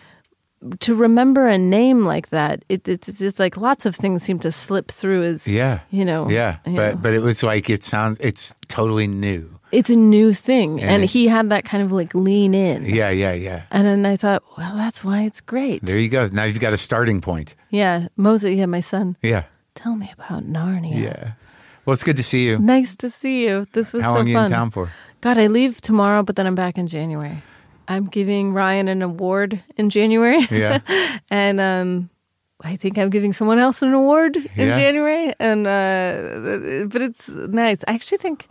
to remember a name like that. It, it's it's it's like lots of things seem to slip through as Yeah. you know. Yeah. you But know. but it was like it sounds. It's totally new. it's a new thing, And and, it- he had that kind of like lean in. Yeah. Yeah. Yeah. And then I thought, well, that's why it's great. There you go. Now you've got a starting point. Yeah, Moses. Yeah, my son. Yeah. Tell me about Narnia. Yeah. Well, it's good to see you. Nice to see you. This was How so long are you fun. in town for? God, I leave tomorrow, but then I'm back in January. I'm giving Ryan an award in January. Yeah. and um, I think I'm giving someone else an award in Yeah. January. And uh, but it's nice. I actually think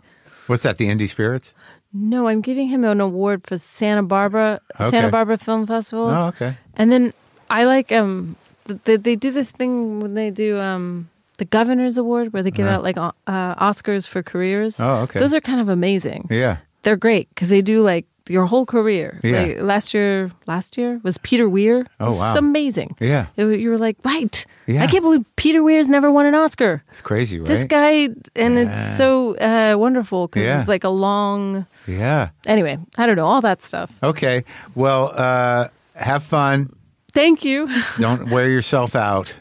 What's that? The Indie Spirits? no, I'm giving him an award for Santa Barbara Okay. Santa Barbara Film Festival. Oh, okay. And then I like um they they do this thing when they do um the governor's award where they give Uh-huh. out like uh, Oscars for careers. Oh, okay. Those are kind of amazing Yeah. they're great because they do like your whole career. Yeah. Like last year, last year was Peter Weir. Oh, wow. It's amazing. Yeah. It- you were like, right. Yeah. I can't believe Peter Weir's never won an Oscar. It's crazy, right? This guy, and it's so uh, wonderful because Yeah. it's like a long. Yeah. Anyway, I don't know all that stuff. Okay. Well, uh, have fun. Thank you. Don't wear yourself out.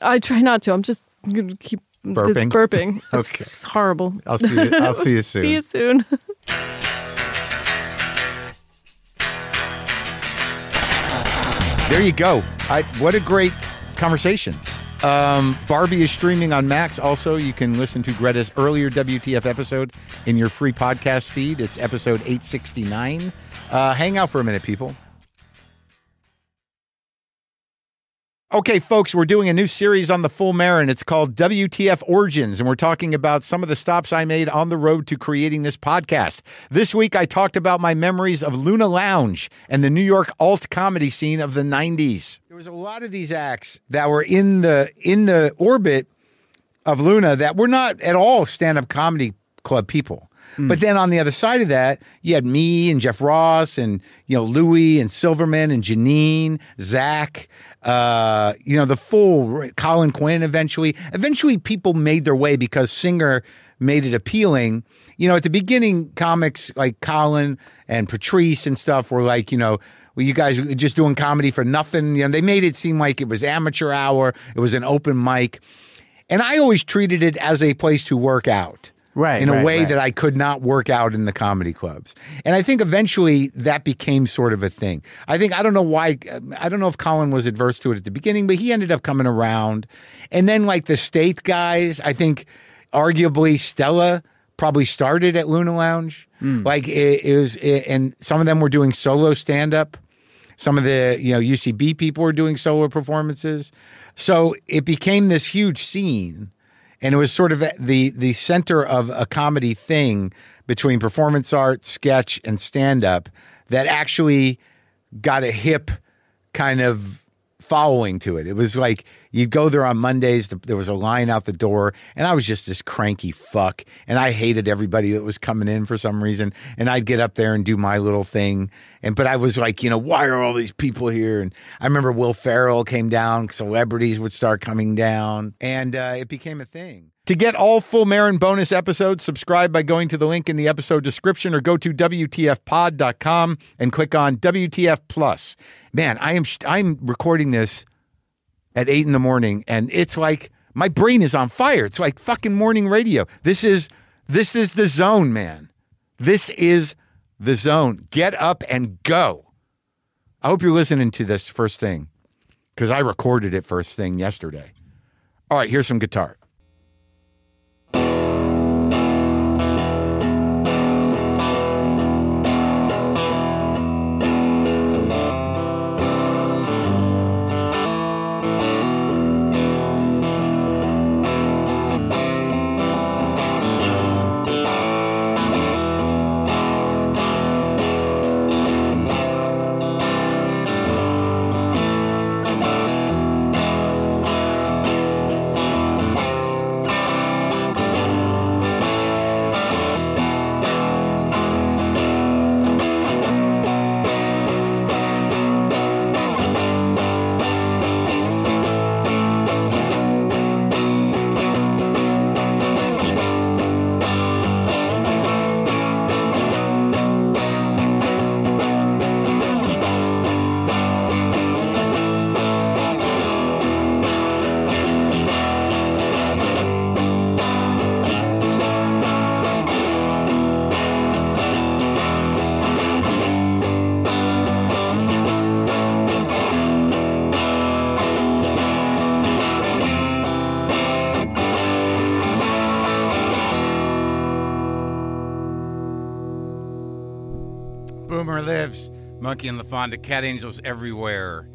I try not to. I'm just gonna keep Burping? burping. It's, Okay. it's horrible. I'll see you. I'll see you soon. See you soon. There you go. I, what a great conversation. Um, Barbie is streaming on Max. Also, you can listen to Greta's earlier WTF episode in your free podcast feed. It's episode 869. Uh, hang out for a minute, people. Okay, folks, we're doing a new series on the Full Maron. It's called WTF Origins, and we're talking about some of the stops I made on the road to creating this podcast. This week, I talked about my memories of Luna Lounge and the New York alt comedy scene of the 90s. There was a lot of these acts that were in the in the orbit of Luna that were not at all stand-up comedy club people. But then on the other side of that, you had me and Jeff Ross and you know Louis and Silverman and Janeane, Zach, uh, you know the full Colin Quinn. Eventually, eventually people made their way because Singer made it appealing. You know, at the beginning, comics like Colin and Patrice and stuff were like, you know, well, you guys were just doing comedy for nothing. You know, they made it seem like it was amateur hour. It was an open mic. And I always treated it as a place to work out. Right, In a right, way right. that I could not work out in the comedy clubs. And I think eventually that became sort of a thing. I think, I don't know why, I don't know if Colin was adverse to it at the beginning, but he ended up coming around. And then, like the state guys, I think arguably Stella probably started at Luna Lounge. Hmm. Like it, it was, it, and some of them were doing solo stand up. Some of the you know UCB people were doing solo performances, so it became this huge scene, and it was sort of the the center of a comedy thing between performance art, sketch, and stand up that actually got a hip kind of following to it. It was like you'd go there on Mondays. There was a line out the door, and I was just this cranky fuck, and I hated everybody that was coming in for some reason. And I'd get up there and do my little thing, and but I was like, you know, why are all these people here? And I remember Will Ferrell came down, celebrities would start coming down, and uh, it became a thing. To get all full Maron bonus episodes, subscribe by going to the link in the episode description or go to WTFpod.com and click on WTF Plus. Man, I am I'm recording this at eight in the morning, and it's like my brain is on fire. It's like fucking morning radio. This is this is the zone, man. This is the zone. Get up and go. I hope you're listening to this first thing because I recorded it first thing yesterday. All right, here's some guitar. LaFonda, cat angels everywhere.